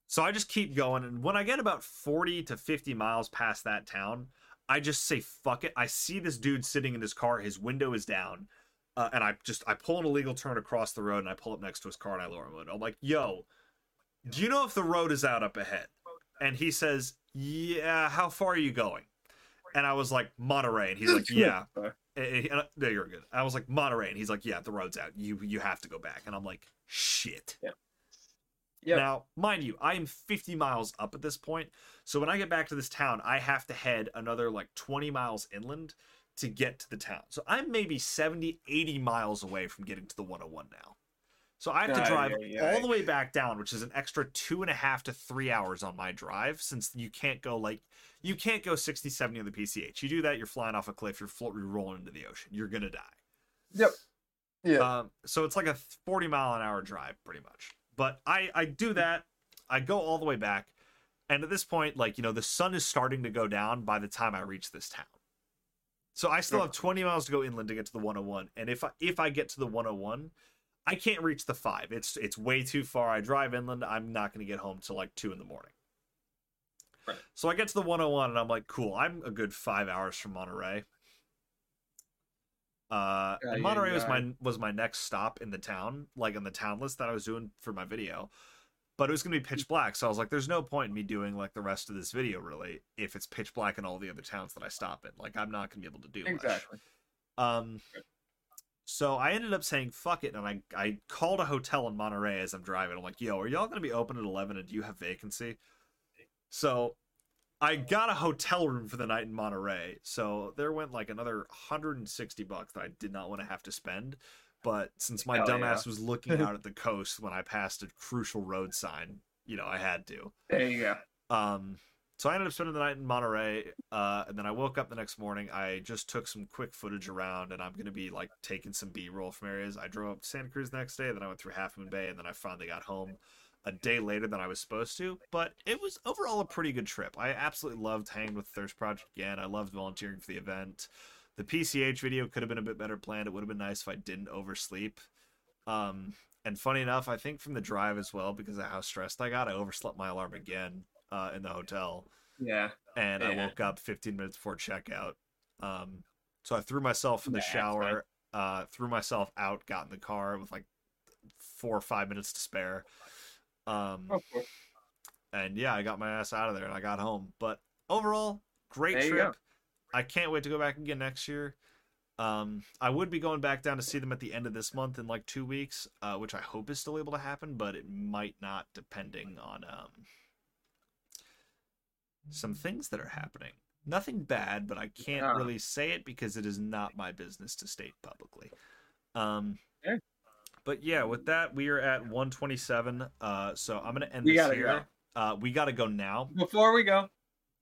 so I just keep going, and when I get about forty to fifty miles past that town, I just say fuck it. I see this dude sitting in his car. His window is down, uh, and I just I pull an illegal turn across the road, and I pull up next to his car, and I lower my window. I'm like, "Yo, do you know if the road is out up ahead?" And he says, "Yeah. How far are you going?" And I was like, "Monterey," and he's like, <laughs> "Yeah." And- and- no, you're good. I was like Monterey, and he's like, "Yeah, the road's out. You you have to go back." And I'm like, "Shit." Yep. Now, mind you, I am 50 miles up at this point. So when I get back to this town, I have to head another like 20 miles inland to get to the town. So I'm maybe 70, 80 miles away from getting to the 101 now. So I have to drive ay, ay. all the way back down, which is an extra two and a half to three hours on my drive since you can't go like, you can't go 60, 70 on the PCH. You do that, you're flying off a cliff, you're, float, you're rolling into the ocean. You're going to die. Yep. Yeah. Um, so it's like a 40 mile an hour drive, pretty much. But I I do that. I go all the way back, and at this point, like you know, the sun is starting to go down by the time I reach this town. So I still have 20 miles to go inland to get to the 101, and if I if I get to the 101, I can't reach the five. It's it's way too far. I drive inland. I'm not going to get home till like two in the morning. Right. So I get to the 101 and I'm like, cool, I'm a good five hours from Monterey. Uh, Yeah, and yeah, Monterey was my was my next stop in the town, like in the town list that I was doing for my video. But it was gonna be pitch black, so I was like, "There's no point in me doing like the rest of this video really if it's pitch black in all the other towns that I stop in. Like, I'm not gonna be able to do much." Exactly. Um, so I ended up saying fuck it, and I I called a hotel in Monterey as I'm driving. I'm like, yo, are y'all gonna be open at eleven, and do you have vacancy? So I got a hotel room for the night in Monterey. So there went like another 160 bucks that I did not want to have to spend. But since my Hell yeah. dumbass was looking <laughs> out at the coast when I passed a crucial road sign, you know, I had to. There you go. Um, so I ended up spending the night in Monterey, uh, and then I woke up the next morning. I just took some quick footage around, and I'm gonna be like taking some B-roll from areas. I drove up to Santa Cruz the next day, then I went through Half Moon Bay, and then I finally got home a day later than I was supposed to. But it was overall a pretty good trip. I absolutely loved hanging with Thirst Project again. I loved volunteering for the event. The PCH video could have been a bit better planned. It would have been nice if I didn't oversleep. Um, and funny enough, I think from the drive as well, because of how stressed I got, I overslept my alarm again uh, in the hotel, Yeah. and I woke up 15 minutes before checkout. Um, so I threw myself in the Yeah, shower, uh, threw myself out, got in the car with like four or five minutes to spare. Um, and yeah, I got my ass out of there and I got home. But overall, great There trip. I can't wait to go back again next year. Um, I would be going back down to see them at the end of this month in like two weeks, uh, which I hope is still able to happen, but it might not, depending on um, some things that are happening. Nothing bad, but I can't Ah. really say it because it is not my business to state publicly. Um, Okay. But yeah, with that, we are at 127. Uh, so I'm gonna end We this gotta here. go. Uh, we gotta go now. Before we go,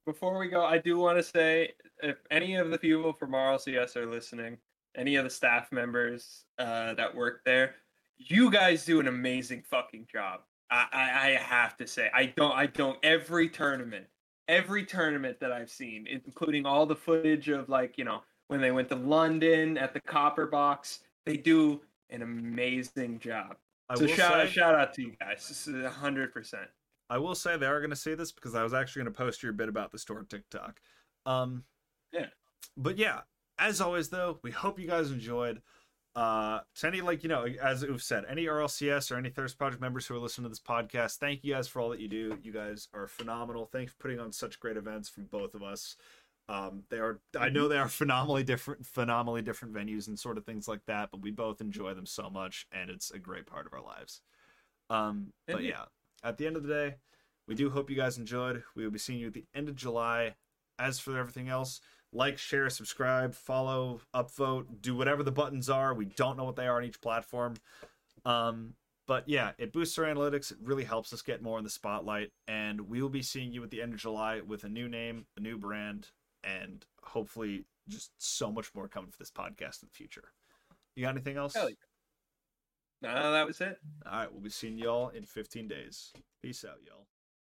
before we go, I do want to say if any of the people from RLCS are listening, any of the staff members uh, that work there, you guys do an amazing fucking job. I, I, I have to say, I don't, I don't. Every tournament, every tournament that I've seen, including all the footage of like you know when they went to London at the Copper Box, they do an amazing job. I so shout say, out, shout out to you guys. This is hundred percent. I will say they are going to see this because I was actually going to post your bit about the store on TikTok. Um, Yeah. But yeah, as always, though, we hope you guys enjoyed. Uh, to any like you know, as we've said, any RLCS or any Thirst Project members who are listening to this podcast, thank you guys for all that you do. You guys are phenomenal. Thanks for putting on such great events from both of us. Um, they are I know they are phenomenally different, phenomenally different venues and sort of things like that, but we both enjoy them so much, and it's a great part of our lives. Um, but yeah, at the end of the day, we do hope you guys enjoyed. We will be seeing you at the end of July. As for everything else, like, share, subscribe, follow, upvote, do whatever the buttons are. We don't know what they are on each platform. Um, but yeah, it boosts our analytics. It really helps us get more in the spotlight. And we will be seeing you at the end of July with a new name, a new brand, and hopefully just so much more coming for this podcast in the future. You got anything else? Yeah. No, that was it. All right, we'll be seeing y'all in 15 days. Peace out, y'all.